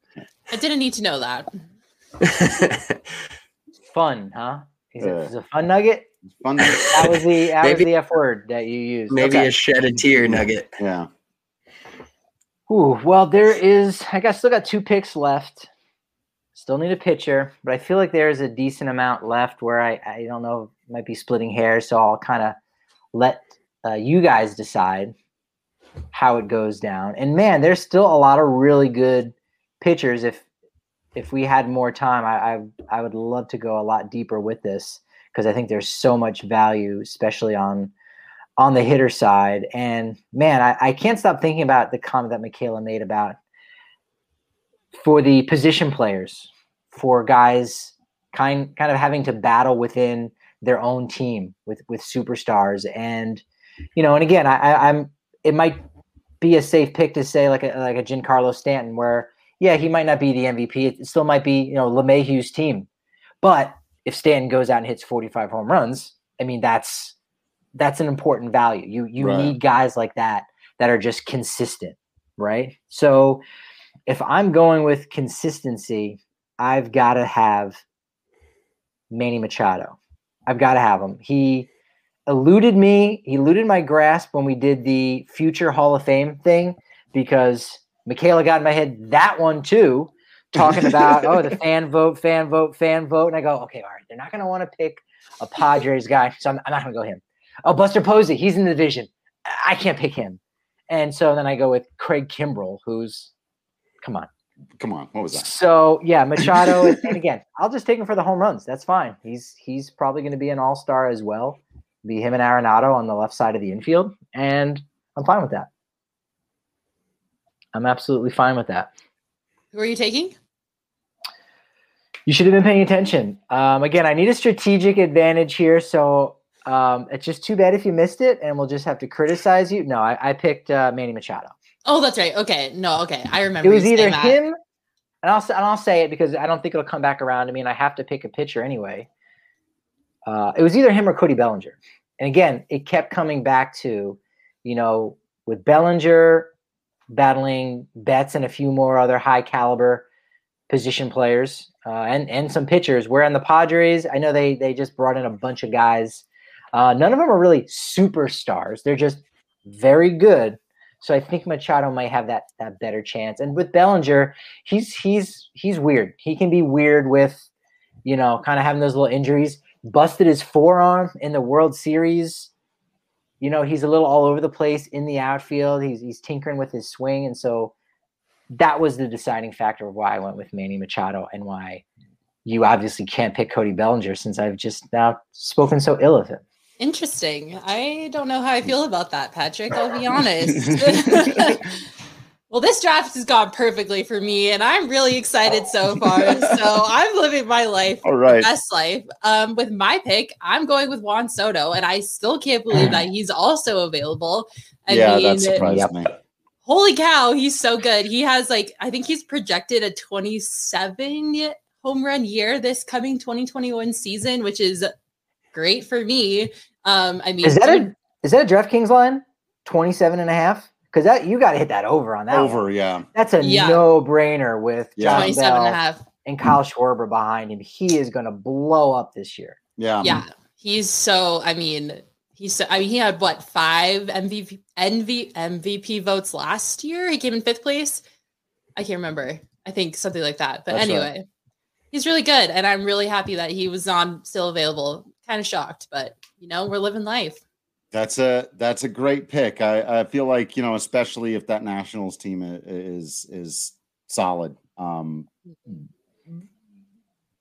I didn't need to know that. fun, huh? Is it, Yeah. is it a fun nugget? It's fun. That was the that Maybe- was the F word that you used. Maybe Okay. a shed a tear nugget. yeah. Ooh, well, there is. I got still got two picks left. Still need a pitcher, but I feel like there's a decent amount left where I, I don't know, might be splitting hairs. So I'll kind of let uh, you guys decide how it goes down. And man, there's still a lot of really good pitchers. If if we had more time, I I, I would love to go a lot deeper with this because I think there's so much value, especially on on the hitter side. And man, I, I can't stop thinking about the comment that Michaela made about for the position players, for guys kind kind of having to battle within their own team with with superstars. And you know, and again, I, I'm it might be a safe pick to say like a like a Giancarlo Stanton, where yeah, he might not be the MVP. It still might be you know LeMahieu's team, but if Stanton goes out and hits 45 home runs, I mean that's that's an important value. You you right. need guys like that that are just consistent, right? So if I'm going with consistency, I've got to have Manny Machado. I've got to have him. He eluded me. He eluded my grasp when we did the future Hall of Fame thing because Michaela got in my head that one too, talking about oh the fan vote, fan vote, fan vote, and I go okay, all right, they're not going to want to pick a Padres guy, so I'm, I'm not going to go him. Oh, Buster Posey, he's in the division. I can't pick him. And so then I go with Craig Kimbrel, who's come on. Come on, what was that? So yeah, Machado, and again, I'll just take him for the home runs. That's fine. He's he's probably going to be an all star as well. Be him and Arenado on the left side of the infield, and I'm fine with that. I'm absolutely fine with that. Who are you taking? You should have been paying attention. Um, again, I need a strategic advantage here, so um, it's just too bad if you missed it, and we'll just have to criticize you. No, I, I picked uh, Manny Machado. Oh, that's right. Okay, no, okay, I remember. It was either him, and I'll and I'll say it because I don't think it'll come back around to me, and I have to pick a pitcher anyway. Uh, it was either him or Cody Bellinger, and again, it kept coming back to, you know, with Bellinger battling Betts and a few more other high caliber position players uh, and and some pitchers. Where in the Padres, I know they they just brought in a bunch of guys uh, none of them are really superstars. They're just very good. So I think Machado might have that that better chance. And with Bellinger, he's he's he's weird. He can be weird with, you know, kind of having those little injuries. Busted his forearm in the World Series. You know, he's a little all over the place in the outfield. He's he's tinkering with his swing, and so that was the deciding factor of why I went with Manny Machado and why you obviously can't pick Cody Bellinger since I've just now spoken so ill of him. Interesting. I don't know how I feel about that, Patrick. I'll be honest. well, this draft has gone perfectly for me, and I'm really excited so far. so I'm living my life, all right, best life. Um, with my pick, I'm going with Juan Soto, and I still can't believe that he's also available. I yeah, mean, that surprised yep. me. Holy cow, he's so good. He has like I think he's projected a 27 home run year this coming 2021 season, which is great for me. Um, I mean, is that a is that a DraftKings line? 27 and a half? Because that you got to hit that over on that. Over, one. yeah. That's a yeah. no brainer with yeah. John 27 Bell and a half. and Kyle Schwarber behind him. He is going to blow up this year. Yeah. Yeah. He's so, I mean, he's so, I mean, he had what, five MVP, NV, MVP votes last year? He came in fifth place. I can't remember. I think something like that. But That's anyway, right. he's really good. And I'm really happy that he was on still available kind of shocked, but you know, we're living life. That's a that's a great pick. I, I feel like you know, especially if that Nationals team is is solid. Um,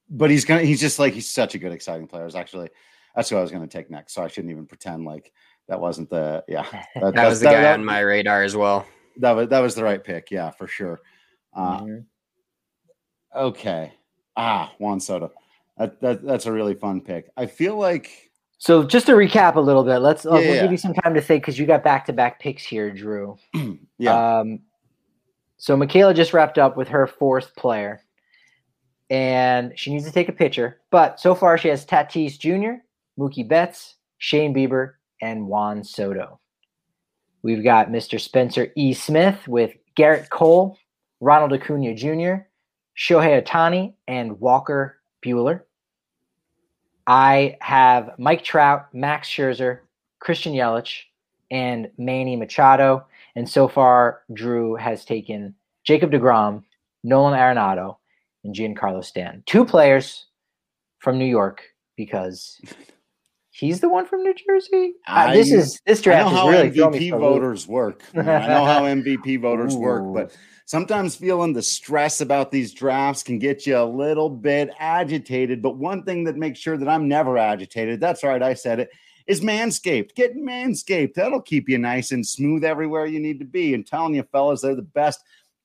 but he's gonna he's just like he's such a good, exciting player. It's actually that's who I was gonna take next. So I shouldn't even pretend like that wasn't the yeah. That, that was the that, guy that, on my radar as well. That was that was the right pick. Yeah, for sure. Uh, mm-hmm. Okay. Ah, Juan Soto. That, that that's a really fun pick. I feel like so. Just to recap a little bit, let's uh, yeah, we'll yeah. give you some time to think because you got back to back picks here, Drew. yeah. Um, so Michaela just wrapped up with her fourth player, and she needs to take a picture. But so far, she has Tatis Jr., Mookie Betts, Shane Bieber, and Juan Soto. We've got Mr. Spencer E. Smith with Gerrit Cole, Ronald Acuna Jr., Shohei Ohtani, and Walker Buehler. I have Mike Trout, Max Scherzer, Christian Yelich, and Manny Machado. And so far, Drew has taken Jacob DeGrom, Nolan Arenado, and Giancarlo Stanton. Two players from New York because he's the one from New Jersey. Uh, this is this draft I know how is really MVP voters work. I know how MVP voters work, but sometimes feeling the stress about these drafts can get you a little bit agitated. But one thing that makes sure that I'm never agitated, that's right, I said it, is Manscaped. Get Manscaped. That'll keep you nice and smooth everywhere you need to be. And telling you, fellas, they're the best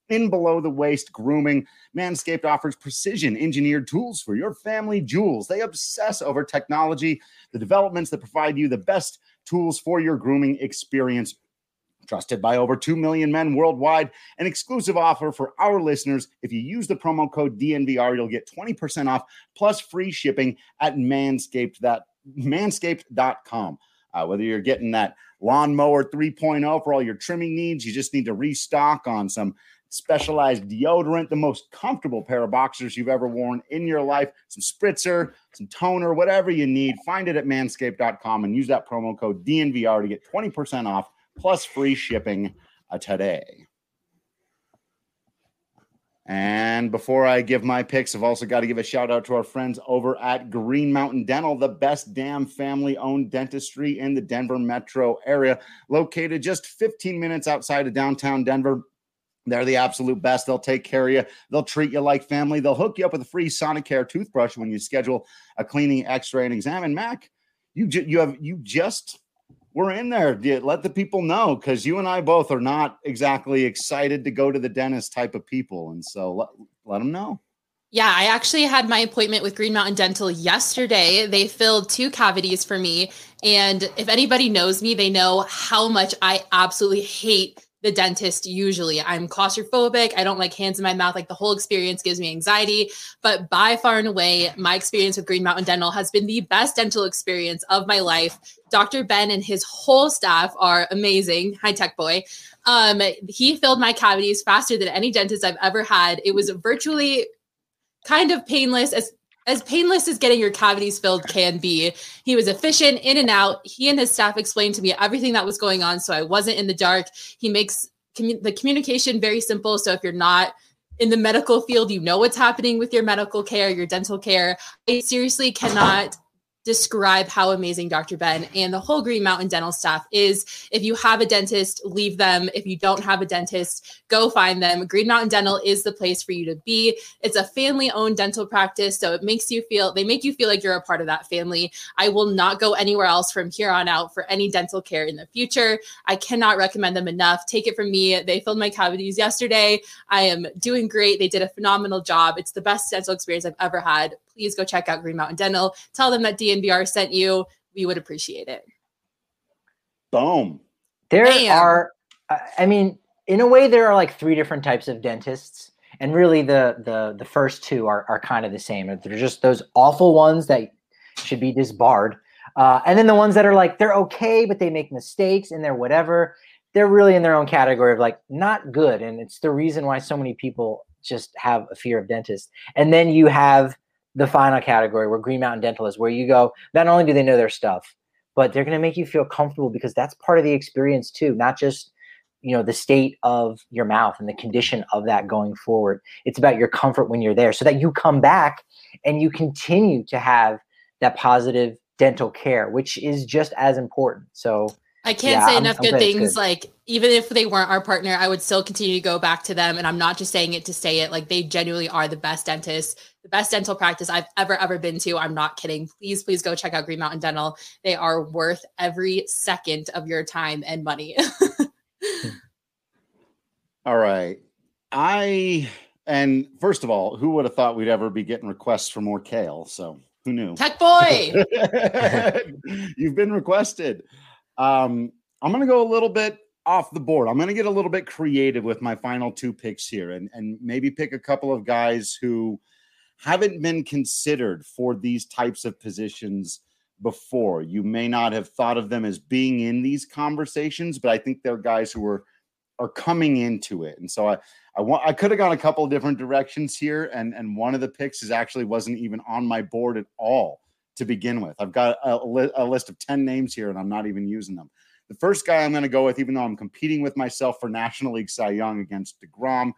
in below the waist grooming. Manscaped offers precision engineered tools for your family jewels. They obsess over technology, the developments that provide you the best tools for your grooming experience. Trusted by over 2 million men worldwide. An exclusive offer for our listeners. If you use the promo code DNVR, you'll get 20% off plus free shipping at Manscaped. That manscaped.com. Uh, whether you're getting that lawnmower 3.0 for all your trimming needs, you just need to restock on some specialized deodorant, the most comfortable pair of boxers you've ever worn in your life, some spritzer, some toner, whatever you need. Find it at manscaped.com and use that promo code DNVR to get 20% off plus free shipping uh, today. And before I give my picks, I've also got to give a shout out to our friends over at Green Mountain Dental, the best damn family owned dentistry in the Denver metro area, located just 15 minutes outside of downtown Denver. They're the absolute best. They'll take care of you. They'll treat you like family. They'll hook you up with a free Sonicare toothbrush when you schedule a cleaning, X-ray, and exam. And Mac, you ju- you have you just we're in there. Let the people know because you and I both are not exactly excited to go to the dentist type of people, and so let let them know. Yeah, I actually had my appointment with Green Mountain Dental yesterday. They filled two cavities for me. And if anybody knows me, they know how much I absolutely hate the dentist usually. I'm claustrophobic. I don't like hands in my mouth. Like the whole experience gives me anxiety. But by far and away, my experience with Green Mountain Dental has been the best dental experience of my life. Dr. Ben and his whole staff are amazing. Hi, tech boy. Um, he filled my cavities faster than any dentist I've ever had. It was virtually kind of painless as as painless as getting your cavities filled can be. He was efficient in and out. He and his staff explained to me everything that was going on, so I wasn't in the dark. He makes commu- the communication very simple. So if you're not in the medical field, you know what's happening with your medical care, your dental care. I seriously cannot describe how amazing Dr. Ben and the whole Green Mountain Dental staff is. If you have a dentist, leave them. If you don't have a dentist, go find them. Green Mountain Dental is the place for you to be. It's a family owned dental practice, so it makes you feel they make you feel like you're a part of that family. I will not go anywhere else from here on out for any dental care in the future. I cannot recommend them enough. Take it from me. They filled my cavities yesterday. I am doing great. They did a phenomenal job. It's the best dental experience I've ever had please go check out Green Mountain Dental. Tell them that DNVR sent you. We would appreciate it. Boom. There Bam. are, I mean, in a way, there are like three different types of dentists, and really the the the first two are are kind of the same. They're just those awful ones that should be disbarred, uh, and then the ones that are like they're okay, but they make mistakes and they're whatever. They're really in their own category of like not good, and it's the reason why so many people just have a fear of dentists. And then you have the final category where Green Mountain Dental is, where you go, not only do they know their stuff, but they're going to make you feel comfortable because that's part of the experience too, not just you know the state of your mouth and the condition of that going forward. It's about your comfort when you're there so that you come back and you continue to have that positive dental care which is just as important. So I can't yeah, say enough I'm, good I'm things. Good. Like, even if they weren't our partner, I would still continue to go back to them. And I'm not just saying it to say it. Like, they genuinely are the best dentists, the best dental practice I've ever, ever been to. I'm not kidding. Please, please go check out Green Mountain Dental. They are worth every second of your time and money. all right. I, and first of all, who would have thought we'd ever be getting requests for more kale? So who knew? Tech boy. You've been requested. Um, I'm going to go a little bit off the board. I'm going to get a little bit creative with my final two picks here and, and maybe pick a couple of guys who haven't been considered for these types of positions before. You may not have thought of them as being in these conversations, but I think they're guys who are are coming into it. And so I I want I could have gone a couple of different directions here and and one of the picks is actually wasn't even on my board at all to begin with. I've got a, li- a list of 10 names here and I'm not even using them. the first guy I'm going to go with, even though I'm competing with myself for National League Cy Young against DeGrom,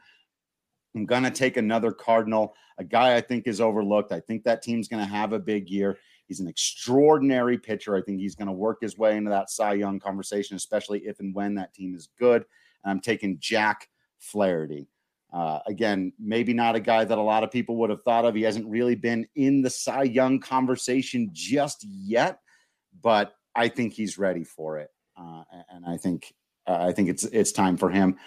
I'm going to take another Cardinal, a guy I think is overlooked. I think that team's going to have a big year. He's an extraordinary pitcher. I think he's going to work his way into that Cy Young conversation, especially if and when that team is good. And I'm taking Jack Flaherty. Uh, again, maybe not a guy that a lot of people would have thought of. He hasn't really been in the Cy Young conversation just yet, but I think he's ready for it, uh, and I think uh, I think it's it's time for him.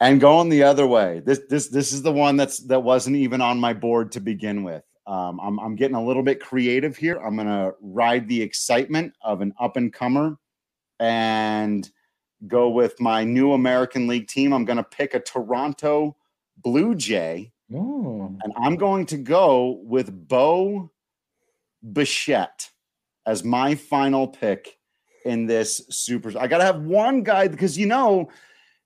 And going the other way, this this this is the one that's that wasn't even on my board to begin with. Um, I'm I'm getting a little bit creative here. I'm gonna ride the excitement of an up and comer, and go with my new American League team. I'm going to pick a Toronto Blue Jay, Mm. and I'm going to go with Bo Bichette as my final pick in this super. I got to have one guy because you know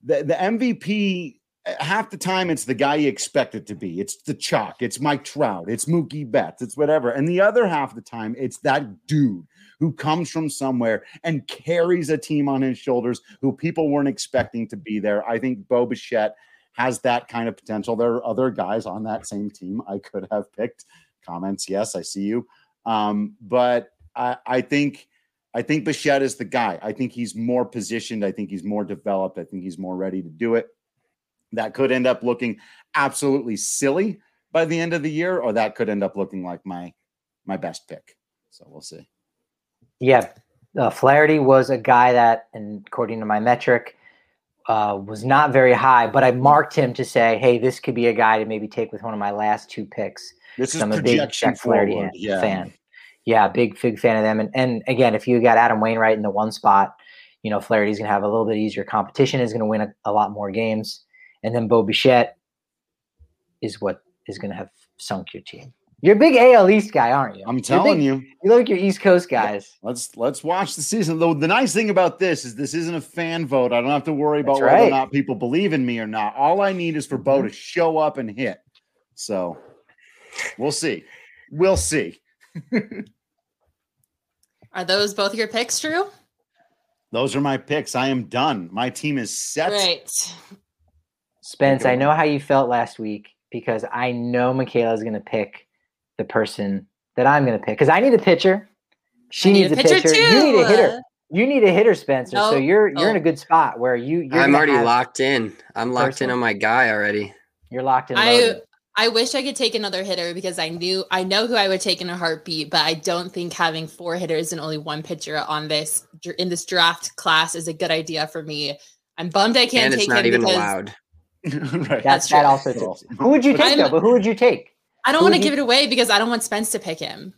the the MVP. Half the time, it's the guy you expect it to be. It's the chalk. It's Mike Trout. It's Mookie Betts. It's whatever. And the other half of the time, it's that dude who comes from somewhere and carries a team on his shoulders who people weren't expecting to be there. I think Bo Bichette has that kind of potential. There are other guys on that same team I could have picked. Comments, yes, I see you. Um, but I, I think I think Bichette is the guy. I think he's more positioned. I think he's more developed. I think he's more ready to do it. That could end up looking absolutely silly by the end of the year, or that could end up looking like my my best pick. So we'll see. Yeah, uh, Flaherty was a guy that, and according to my metric, uh, was not very high. But I marked him to say, "Hey, this could be a guy to maybe take with one of my last two picks." This is I'm a big Jack Flaherty forward. Yeah. fan. Yeah, big big fan of them. And and again, if you got Adam Wainwright in the one spot, you know Flaherty's going to have a little bit easier competition. Is going to win a, a lot more games. And then Bo Bichette is what is going to have sunk your team. You're a big AL East guy, aren't you? I'm telling big- you. You look like your East Coast guys. Let's let's watch the season. Though the nice thing about this is this isn't a fan vote. I don't have to worry about That's whether or not people believe in me or not. All I need is for Bo mm-hmm. to show up and hit. So we'll see. We'll see. Are those both your picks, Drew? Those are my picks. I am done. My team is set. Right. Spence, I know how you felt last week because I know Michaela's going to pick the person that I'm going to pick because I need a pitcher. She need needs a pitcher You need a hitter. You need a hitter, Spencer. so you're you're in oh. a good spot where you you're I'm already locked in. I'm locked in on my guy already. You're locked in. I loaded. I wish I could take another hitter because I knew I know who I would take in a heartbeat, but I don't think having four hitters and only one pitcher on this in this draft class is a good idea for me. I'm bummed I can't and it's take not him even because allowed. right. That's That's that also too. Who would you take I'm- though? But who would you take? I don't want to give it away because I don't want Spence to pick him.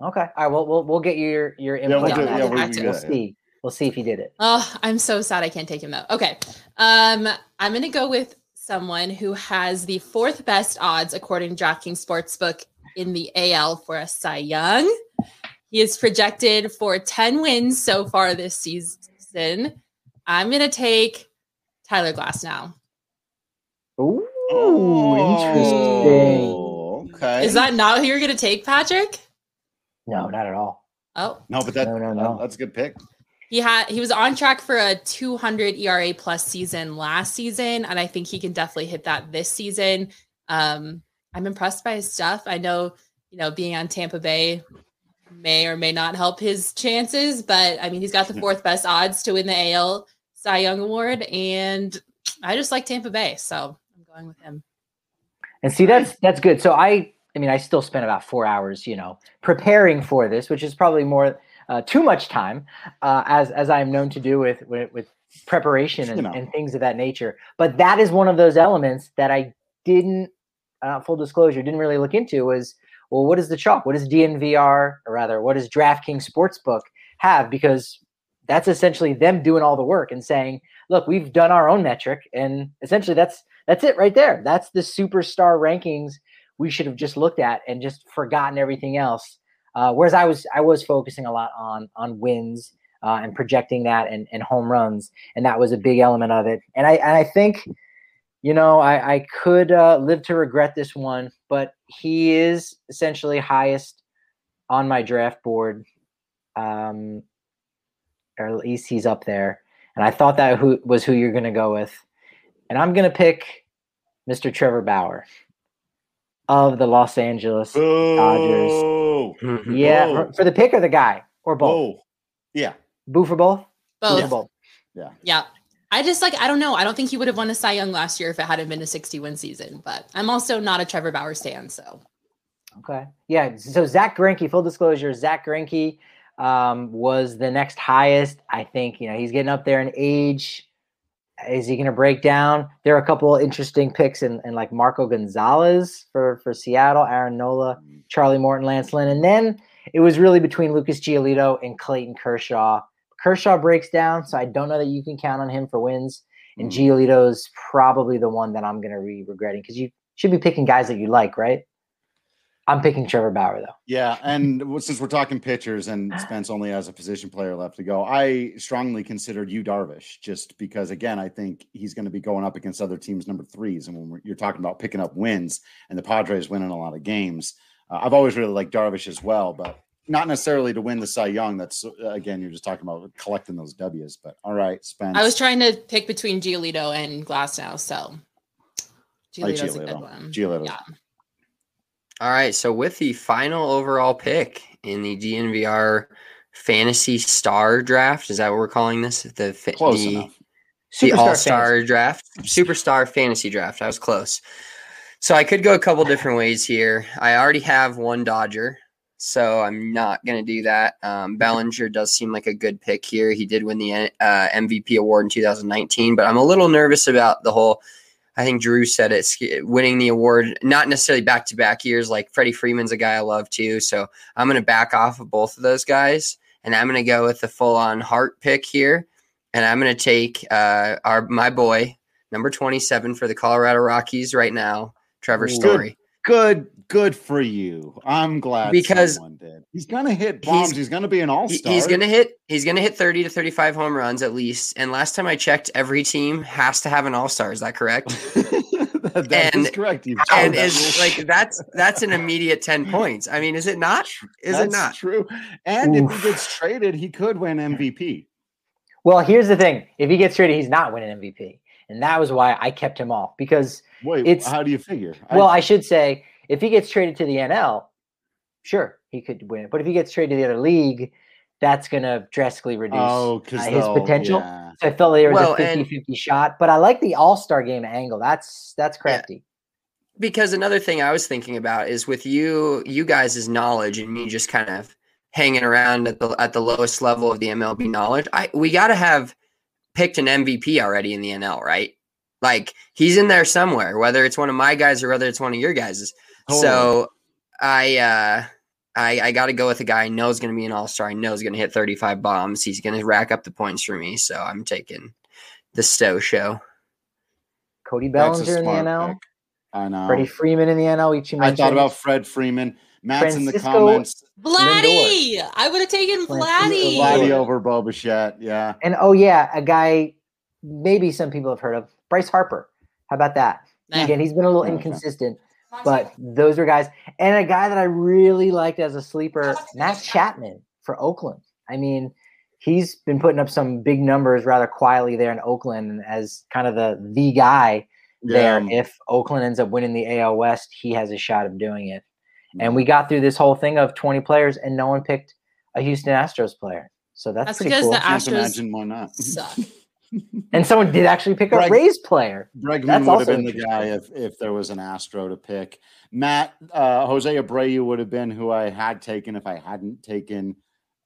Okay. All right. Well, we'll we'll get you your your input we'll do- on yeah, we'll we'll, we'll see. We'll see if he did it. Oh, I'm so sad I can't take him though. Okay. Um, I'm gonna go with someone who has the fourth best odds according to DraftKings Sportsbook in the AL for a Cy Young. He is projected for 10 wins so far this season. I'm gonna take Tyler Glasnow. Ooh, interesting. Oh, Okay. Is that not who you're gonna take, Patrick? No, not at all. Oh, no? But that, No, no, no. that's a good pick. he had he was on track for a 200 ERA plus season last season, and I think he can definitely hit that this season. Um, I'm impressed by his stuff. I know, you know, being on Tampa Bay may or may not help his chances, but I mean, he's got the fourth best odds to win the AL Cy Young Award, and I just like Tampa Bay, so I'm going with him. And see, that's that's good. So I, I mean, I still spent about four hours, you know, preparing for this, which is probably more uh, too much time, uh, as as I'm known to do with with, with preparation and, You know. and things of that nature. But that is one of those elements that I didn't, uh, full disclosure, didn't really look into. Was well, what is the chalk? What does DNVR, or rather, what does DraftKings Sportsbook have? Because that's essentially them doing all the work and saying, look, we've done our own metric, and essentially that's that's it right there. That's the superstar rankings we should have just looked at and just forgotten everything else. Uh, whereas I was I was focusing a lot on on wins uh, and projecting that and, and home runs, and that was a big element of it. And I and I think, you know, I, I could uh, live to regret this one, but he is essentially highest on my draft board. Um, or at least he's up there. And I thought that who was who you're going to go with, and I'm going to pick Mr. Trevor Bauer of the Los Angeles Dodgers. Oh, Yeah, Whoa. for, for the pick or the guy or both. whoa, yeah. Boo for both. Boo Both. for both. Yeah. I just like I don't know. I don't think he would have won a Cy Young last year if it hadn't been a 60 win season. But I'm also not a Trevor Bauer stan, so Okay. Yeah. So Zack Greinke, full disclosure, Zack Greinke um, was the next highest. I think you know he's getting up there in age. Is he going to break down? There are a couple of interesting picks in, in like Marco Gonzalez for for Seattle, Aaron Nola, Charlie Morton, Lance Lynn, and then it was really between Lucas Giolito and Clayton Kershaw. Kershaw breaks down, so I don't know that you can count on him for wins. And Mm. Giolito's probably the one that I'm going to be regretting because you should be picking guys that you like, right? I'm picking Trevor Bauer though. Yeah, and since we're talking pitchers and Spence only has a position player left to go, I strongly considered Yu Darvish just because, again, I think he's going to be going up against other teams' number threes. And when we're, you're talking about picking up wins and the Padres winning a lot of games, uh, I've always really liked Darvish as well, but not necessarily to win the Cy Young. That's uh, again, you're just talking about collecting those W's. But all right, Spence. I was trying to pick between Giolito and Glasnow. So like Giolito's a good one. Giolito. Yeah. All right. So with the final overall pick in the DNVR fantasy star draft, is that what we're calling this? The Close the, enough. the all star draft, superstar fantasy draft. I was close. So I could go a couple different ways here. I already have one Dodger, so I'm not going to do that. Um, Bellinger does seem like a good pick here. He did win the uh, MVP award in 2019, but I'm a little nervous about the whole. I think Drew said it, winning the award, not necessarily back to back years. Like Freddie Freeman's a guy I love too. So I'm going to back off of both of those guys, and I'm going to go with the full on heart pick here, and I'm going to take uh, our my boy number 27 for the Colorado Rockies right now, Trevor Story. Good, good for you. I'm glad Because- someone did. He's gonna hit bombs. He's- He's, gonna be an all star. He's gonna hit. He's gonna hit thirty to thirty-five home runs at least. And last time I checked, every team has to have an all-star. Is that correct? that that is And- correct. You've and told that is rule. like that's that's an immediate ten points. I mean, is it not? Is it not? true? And if he gets traded, he could win MVP. Well, here's the thing: if he gets traded, he's not winning MVP, and that was why I kept him off. Because, Wait, It's- how do you figure? well, I should say, if he gets traded to the NL, sure, he could win it. But if he gets traded to the other league, that's going to drastically reduce. oh, uh, his potential. Yeah. So I felt like there was Well, a and- 50-50 shot, but I like the All Star game angle. That's that's crafty. Because another thing I was thinking about is with you, you guys' knowledge and me just kind of hanging around at the at the lowest level of the MLB knowledge. I we got to have picked an MVP already in the NL, right? Like he's in there somewhere, whether it's one of my guys or whether it's one of your guys'. So I uh I I got to go with a guy I know is going to be an all star. I know is going to hit 35 bombs. He's going to rack up the points for me. So I'm taking the Stowe show. Cody That's Bellinger in the smart NL, pick. I know. Freddie Freeman in the NL. Each you I thought about Fred Freeman. Matt's in the comments. Vladdy. I would have taken Francisco Vladdy. Vladdy over Bo Bichette. Yeah. and oh yeah, a guy maybe some people have heard of Bryce Harper. How about that? Nah. Again, he's been a little Okay. inconsistent, but those are guys. And a guy that I really liked as a sleeper, Matt Chapman for Oakland. I mean, he's been putting up some big numbers rather quietly there in Oakland as kind of the the guy there. Yeah. If Oakland ends up winning the AL West, he has a shot of doing it. And we got through this whole thing of 20 players, and no one picked a Houston Astros player. So that's, That's pretty because cool. the Can't Astros imagine why not. suck. and someone did actually pick a Greg- Rays player. Bregman That's would have been the guy if, if there was an Astro to pick. Matt, uh, Jose Abreu would have been who I had taken if I hadn't taken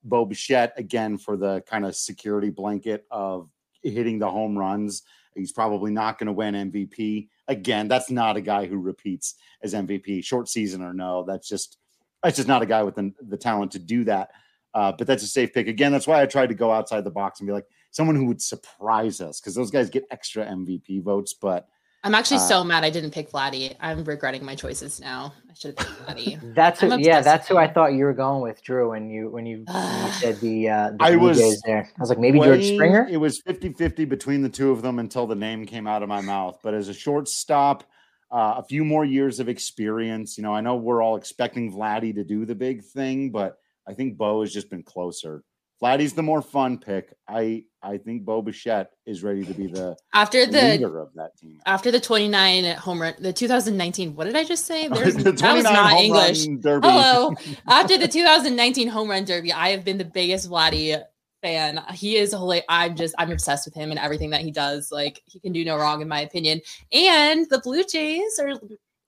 Bo Bichette again for the kind of security blanket of hitting the home runs. He's probably not going to win MVP. Again, that's not a guy who repeats as MVP, short season or no. That's just that's just not a guy with the, the talent to do that. Uh, but that's a safe pick. Again, that's why I tried to go outside the box and be like someone who would surprise us because those guys get extra MVP votes. But I'm actually Uh, so mad I didn't pick Vladdy. I'm regretting my choices now. I should have picked Vladdy. That's who, yeah, that's who I thought you were going with, Drew. When you when you, when you said the uh, the I was there, I was like maybe George Springer. It was 50 50 between the two of them until the name came out of my mouth. But as a shortstop, uh, a few more years of experience. You know, I know we're all expecting Vladdy to do the big thing, but I think Bo has just been closer Vladdy's the more fun pick. I I think Bo Bichette is ready to be the After the leader of that team. after the 29 home run, the 2019. What did I just say? There's, The that was not English. derby. Hello. After the 2019 home run derby, I have been the biggest Vladdy fan. He is holy. I'm just I'm obsessed with him and everything that he does. Like he can do no wrong in my opinion. And the Blue Jays are,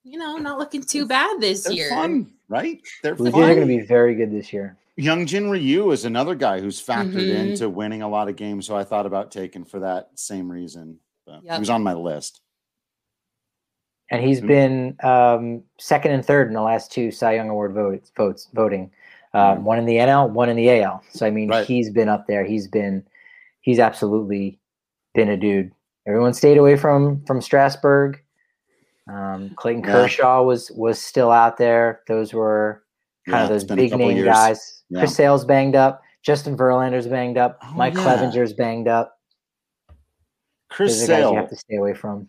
you know, not looking too bad this They're year. fun, right? They're Blue fun. Jays are going to be very good this year. Hyun Jin Ryu is another guy who's factored Mhm. into winning a lot of games, so I thought about taking for that same reason. But he was on my list. And he's Who- been um, second and third in the last two Cy Young Award votes, votes voting. Um, Mhm. One in the NL, one in the AL. So I mean, Right. he's been up there. He's been, he's absolutely been a dude. Everyone stayed away from from Strasburg. Um, Clayton Yeah. Kershaw was was still out there. Those were kind Yeah, of those been a big couple name years. guys. Yeah. Chris Sale's banged up. Justin Verlander's banged up. Oh, Mike yeah. Clevinger's banged up. Chris Those are guys you have to stay away from.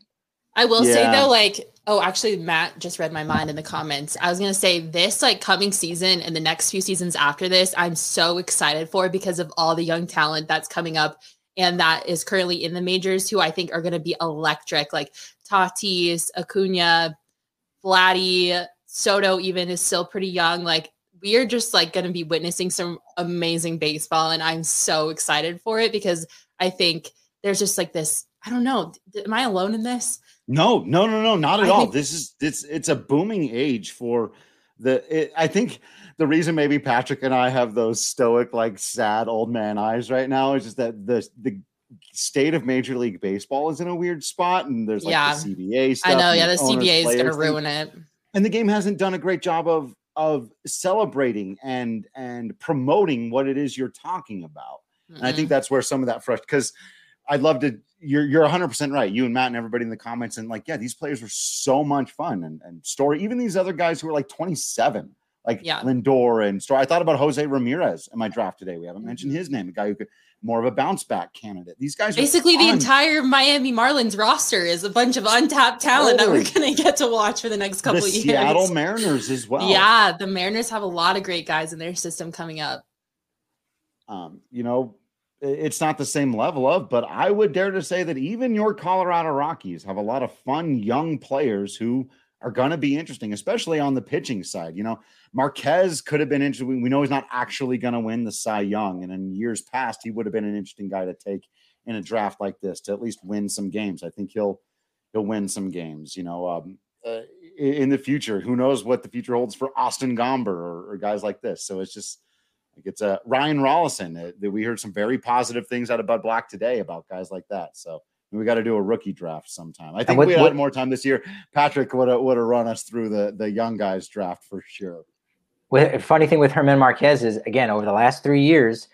I will say though, like, oh, actually, Matt just read my mind in the comments. I was gonna say this, like, coming season and the next few seasons after this, I'm so excited for because of all the young talent that's coming up and that is currently in the majors, who I think are gonna be electric, like Tatis, Acuna, Vladdy, Soto. Even is still pretty young. Like, we are just like gonna be witnessing some amazing baseball, and I'm so excited for it because I think there's just like this. I don't know. Am I alone in this? No, no, no, no, not at I all. think- this is it's it's a booming age for the. It, I think the reason maybe Patrick and I have those stoic, like sad old man eyes right now is just that the the state of Major League Baseball is in a weird spot, and there's like Yeah. the CBA stuff. I know, yeah, the owners, CBA is going to thing. ruin it. and the game hasn't done a great job of of celebrating and and promoting what it is you're talking about. And I think that's where some of that fresh because I'd love to. You're you're 100 percent right. You and Matt and everybody in the comments and like, yeah, these players were so much fun and and story. Even these other guys who are like 27, like Yeah. Lindor and Story. I thought about Jose Ramirez in my draft today. We haven't mentioned Mm-hmm. his name. A guy who could more of a bounce back candidate. These guys Basically, the entire Miami Marlins roster is a bunch of untapped talent that we're going to get to watch for the next couple the of years. Seattle Mariners as well. Yeah, the Mariners have a lot of great guys in their system coming up. um, you know, it's not the same level of, but I would dare to say that even your Colorado Rockies have a lot of fun young players who are going to be interesting, especially on the pitching side. You know, Marquez could have been interesting. We know he's not actually going to win the Cy Young, and in years past, he would have been an interesting guy to take in a draft like this to at least win some games. I think he'll he'll win some games. You know, um, uh, in the future, who knows what the future holds for Austin Gomber or, or guys like this. So it's just like it's a Ryan Rolison uh, that we heard some very positive things out of Bud Black today about guys like that. So we got to do a rookie draft sometime. I think what- we had what- more time this year. Patrick would have, would have run us through the the young guys draft for sure. With, funny thing with German Marquez is again over the last three years,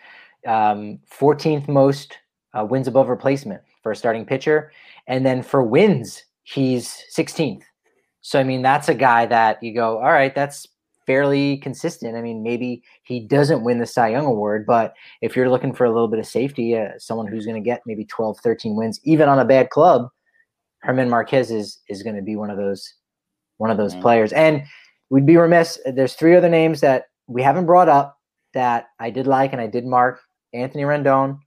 um, 14th most uh, wins above replacement for a starting pitcher, and then for wins he's 16th. So I mean that's a guy that you go, all right, that's fairly consistent. I mean maybe he doesn't win the Cy Young award, but if you're looking for a little bit of safety, uh, someone who's going to get maybe 12, 13 wins even on a bad club, German Marquez is is going to be one of those one of those Mhm. players. And we'd be remiss. There's three other names that we haven't brought up that I did like and I did mark. Anthony Rendon,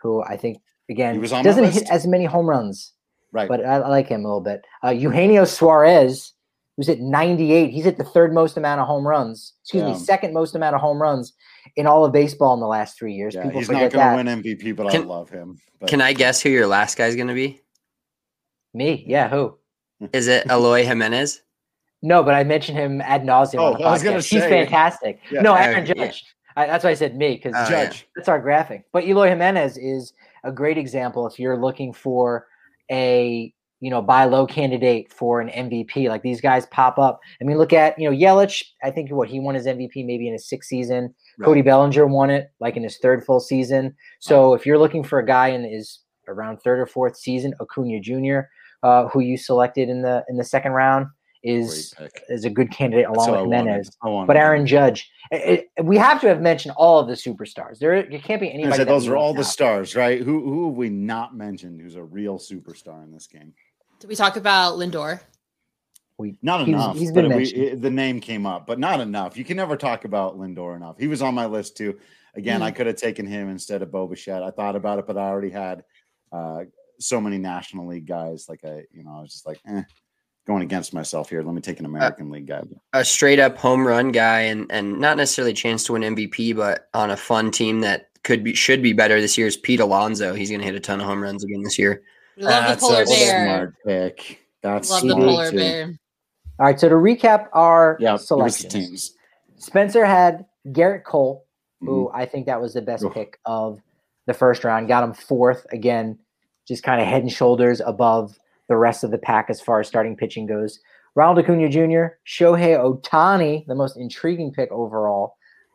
who I think again was on doesn't hit as many home runs, Right. but I, I like him a little bit. Uh, Eugenio Suarez, who's at 98, he's at the third most amount of home runs. Excuse Yeah. me, second most amount of home runs in all of baseball in the last three years. yeah, People he's not going to win MVP, but I love him. But Can I guess who your last guy's going to be? Me, yeah, who? Is it Eloy Jimenez? No, but I mentioned him ad nauseum. Oh, on the I was gonna podcast. He's fantastic. Yeah. no, Oh, Aaron yeah. Judge. I, that's why I said me because Oh, yeah. Judge. that's our graphic. But Eloy Jimenez is a great example if you're looking for a you know buy low candidate for an MVP. Like these guys pop up. I mean, look at you know Yelich. I think what he won his MVP maybe in his sixth season. Right. Cody Bellinger won it like in his third full season. So if you're looking for a guy in his around third or fourth season, Acuna Jr., uh, who you selected in the in the second round, is is a good candidate along with wanted. Jimenez. But. Aaron Judge, it- it- we have to have mentioned all of the superstars. There, it can't be anybody. said those are all the out. stars, right? Who who have we not mentioned? Who's a real superstar in this game? Did we talk about Lindor? We, Not he's- enough. he's but been we- it- the name came up, but not enough. You can never talk about Lindor enough. He was on my list too. Again, Mm. I could have taken him instead of Bo Bichette. I thought about it, but I already had uh, so many National League guys. Like I, you know, I was just like, eh, going against myself here. Let me take an American League guy. a straight up home run guy and and not necessarily a chance to win MVP, but on a fun team that could be should be better this year is Pete Alonso. He's gonna hit a ton of home runs again this year. We love That's the polar a bear. smart pick. That's Love the smart, polar too. bear. All right, so to recap our Yeah, give selections, teams. Spencer had Gerrit Cole, who Mhm. I think that was the best Ugh. pick of the first round. Got him fourth again, just kind of head and shoulders above the rest of the pack as far as starting pitching goes. Ronald Acuna Jr., Shohei Ohtani, the most intriguing pick overall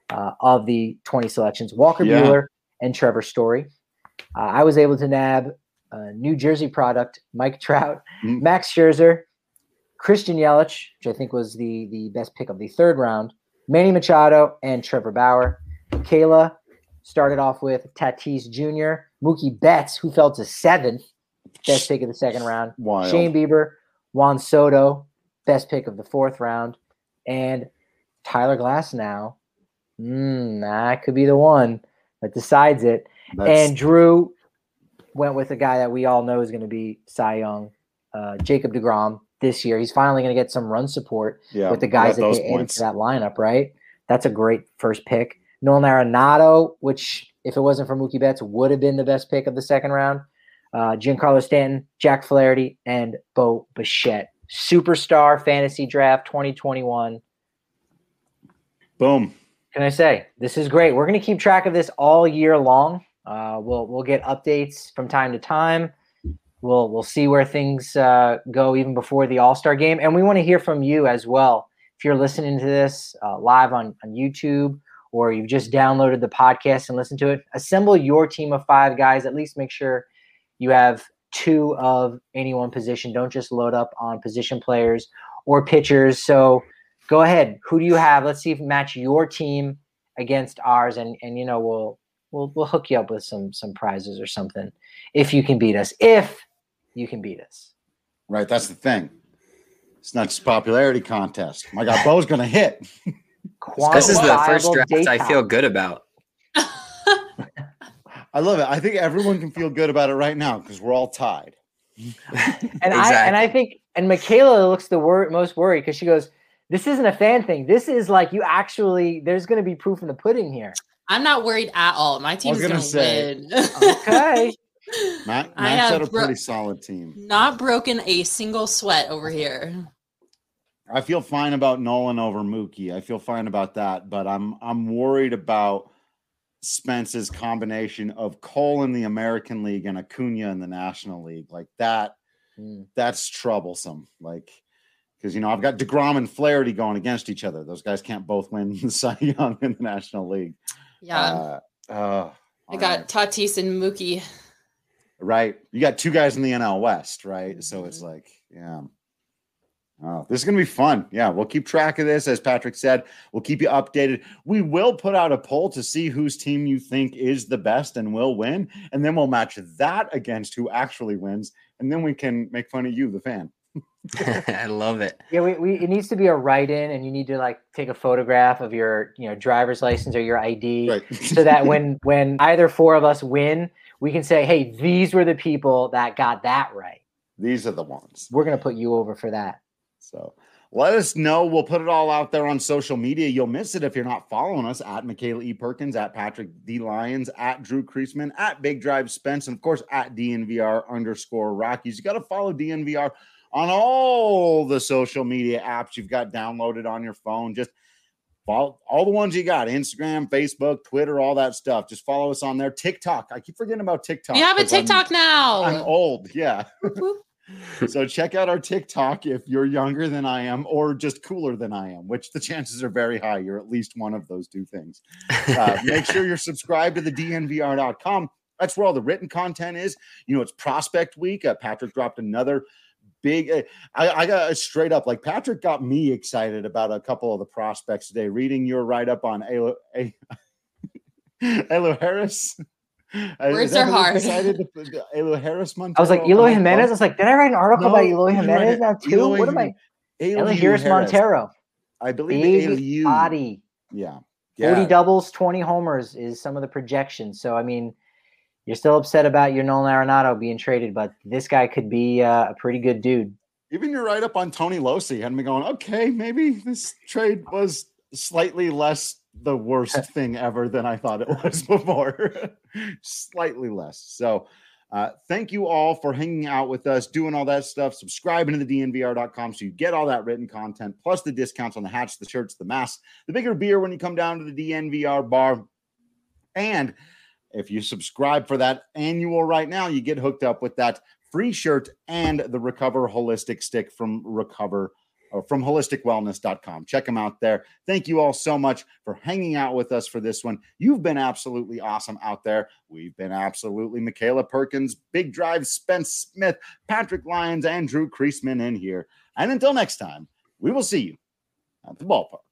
uh, of the 20 selections. Walker Yeah. Buehler and Trevor Story. Uh, I was able to nab a New Jersey product, Mike Trout, Mhm. Max Scherzer, Christian Yelich, which I think was the the best pick of the third round, Manny Machado, and Trevor Bauer. Kayla started off with Tatis Jr., Mookie Betts, who fell to seventh, best pick of the second round. Wild. Shane Bieber, Juan Soto, best pick of the fourth round, and Tyler Glasnow. Mm, that could be the one that decides it. That's- and Drew went with a guy that we all know is going to be Cy Young, uh, Jacob DeGrom this year. He's finally going to get some run support yeah, with the guys that they added to that lineup, right? That's a great first pick. Nolan Arenado, which if it wasn't for Mookie Betts, would have been the best pick of the second round. Uh, Giancarlo Stanton, Jack Flaherty, and Bo Bichette. Superstar Fantasy Draft 2021. Boom. Can I say this is great? We're going to keep track of this all year long. Uh, we'll we'll get updates from time to time. We'll we'll see where things uh, go even before the All Star game, and we want to hear from you as well. If you're listening to this uh, live on on YouTube or you've just downloaded the podcast and listened to it, assemble your team of five guys. At least make sure you have two of any one position. Don't just load up on position players or pitchers. So go ahead. Who do you have? Let's see if match your team against ours, and and you know we'll we'll we'll hook you up with some some prizes or something if you can beat us. If you can beat us. Right. That's the thing. It's not just a popularity contest. My God, Bo's going to hit. This is the first draft I feel good about. I love it. I think everyone can feel good about it right now because we're all tied. And I and I think and Michaela looks the wor- most worried because she goes, "This isn't a fan thing. This is like you actually. There's going to be proof in the pudding here." I'm not worried at all. My team's gonna gonna, win. Okay. Matt, I Max had a bro- pretty solid team. not broken a single sweat over here. I feel fine about Nolan over Mookie. I feel fine about that, but I'm I'm worried about Spence's combination of Cole in the American League and Acuna in the National League. Like that, Mm. that's troublesome. Like because you know I've got Degrom and Flaherty going against each other. Those guys can't both win the Cy Young in the National League. Yeah. Uh, uh, I got right. Tatis and Mookie. right. You got two guys in the NL West, right? So it's Mhm. like, yeah. Oh, this is going to be fun. Yeah, we'll keep track of this. As Patrick said, we'll keep you updated. We will put out a poll to see whose team you think is the best and will win. And then we'll match that against who actually wins. And then we can make fun of you, the fan. I love it. Yeah, we, we it needs to be a write-in, and you need to like take a photograph of your you know driver's license or your ID, Right. so that when when either four of us win, we can say, "Hey, these were the people that got that right." These are the ones. We're gonna put you over for that. So let us know. We'll put it all out there on social media. You'll miss it if you're not following us at Michaela E. Perkins, at Patrick D. Lyons, at Drew Creasman, at Big Drive Spence, and of course at DNVR underscore Rockies. You got to follow DNVR on all the social media apps you've got downloaded on your phone. Just follow all the ones you got Instagram, Facebook, Twitter, all that stuff. Just follow us on there. TikTok. I keep forgetting about TikTok. You have a 'cause I'm- TikTok now. I'm old. Yeah. So check out our TikTok if you're younger than I am or just cooler than I am, which the chances are very high. You're at least one of those two things. Uh, make sure you're subscribed to the DNVR.com. That's where all the written content is. You know, it's prospect week. Uh, Patrick dropped another big. Uh, I, I got straight up like Patrick got me excited about a couple of the prospects today. Reading your write up on Elo, A- Elo Harris. Words that are was hard. Decided to put Elo Harris Montero. I was like, I'm Eloy Jimenez. I was like, did I write an article about Eloy. Jimenez now too? Eloy what am I? Jimenez. Eli Eliu Harris Montero. I believe Big Eliu. body. Yeah. 40 doubles, 20 homers is some of the projections. So, I mean, you're still upset about your Nolan Arenado being traded, but this guy could be uh, a pretty good dude. Even you're right up on Tony Locey had me going, okay, maybe this trade was slightly less the worst thing ever than I thought it was before. slightly less. So uh, thank you all for hanging out with us, doing all that stuff, subscribing to the DNVR.com so you get all that written content, plus the discounts on the hats, the shirts, the masks, the bigger beer when you come down to the DNVR bar. And if you subscribe for that annual right now, you get hooked up with that free shirt and the Recover Holistik Stick from Recover Uh, from holistikwellness.com. Check them out there. Thank you all so much for hanging out with us for this one. You've been absolutely awesome out there. We've been absolutely Michaela Perkins, Big Drive, Spence Smith, Patrick Lyons, and Drew Creasman in here. And until next time, we will see you at the ballpark.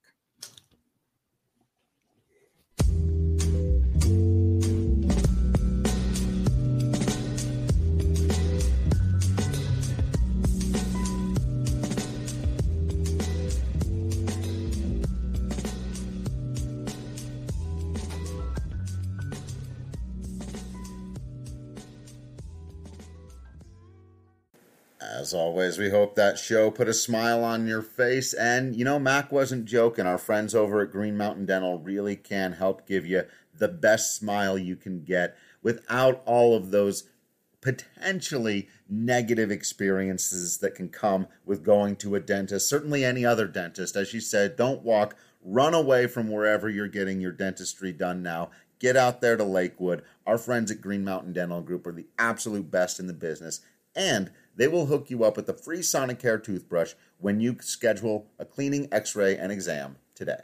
As always, we hope that show put a smile on your face. And, you know, Mac wasn't joking. Our friends over at Green Mountain Dental really can help give you the best smile you can get without all of those potentially negative experiences that can come with going to a dentist. Certainly, any other dentist. As you said, don't walk, run away from wherever you're getting your dentistry done now. Get out there to Lakewood. Our friends at Green Mountain Dental Group are the absolute best in the business. And they will hook you up with a free Sonicare toothbrush when you schedule a cleaning, x ray, and exam today.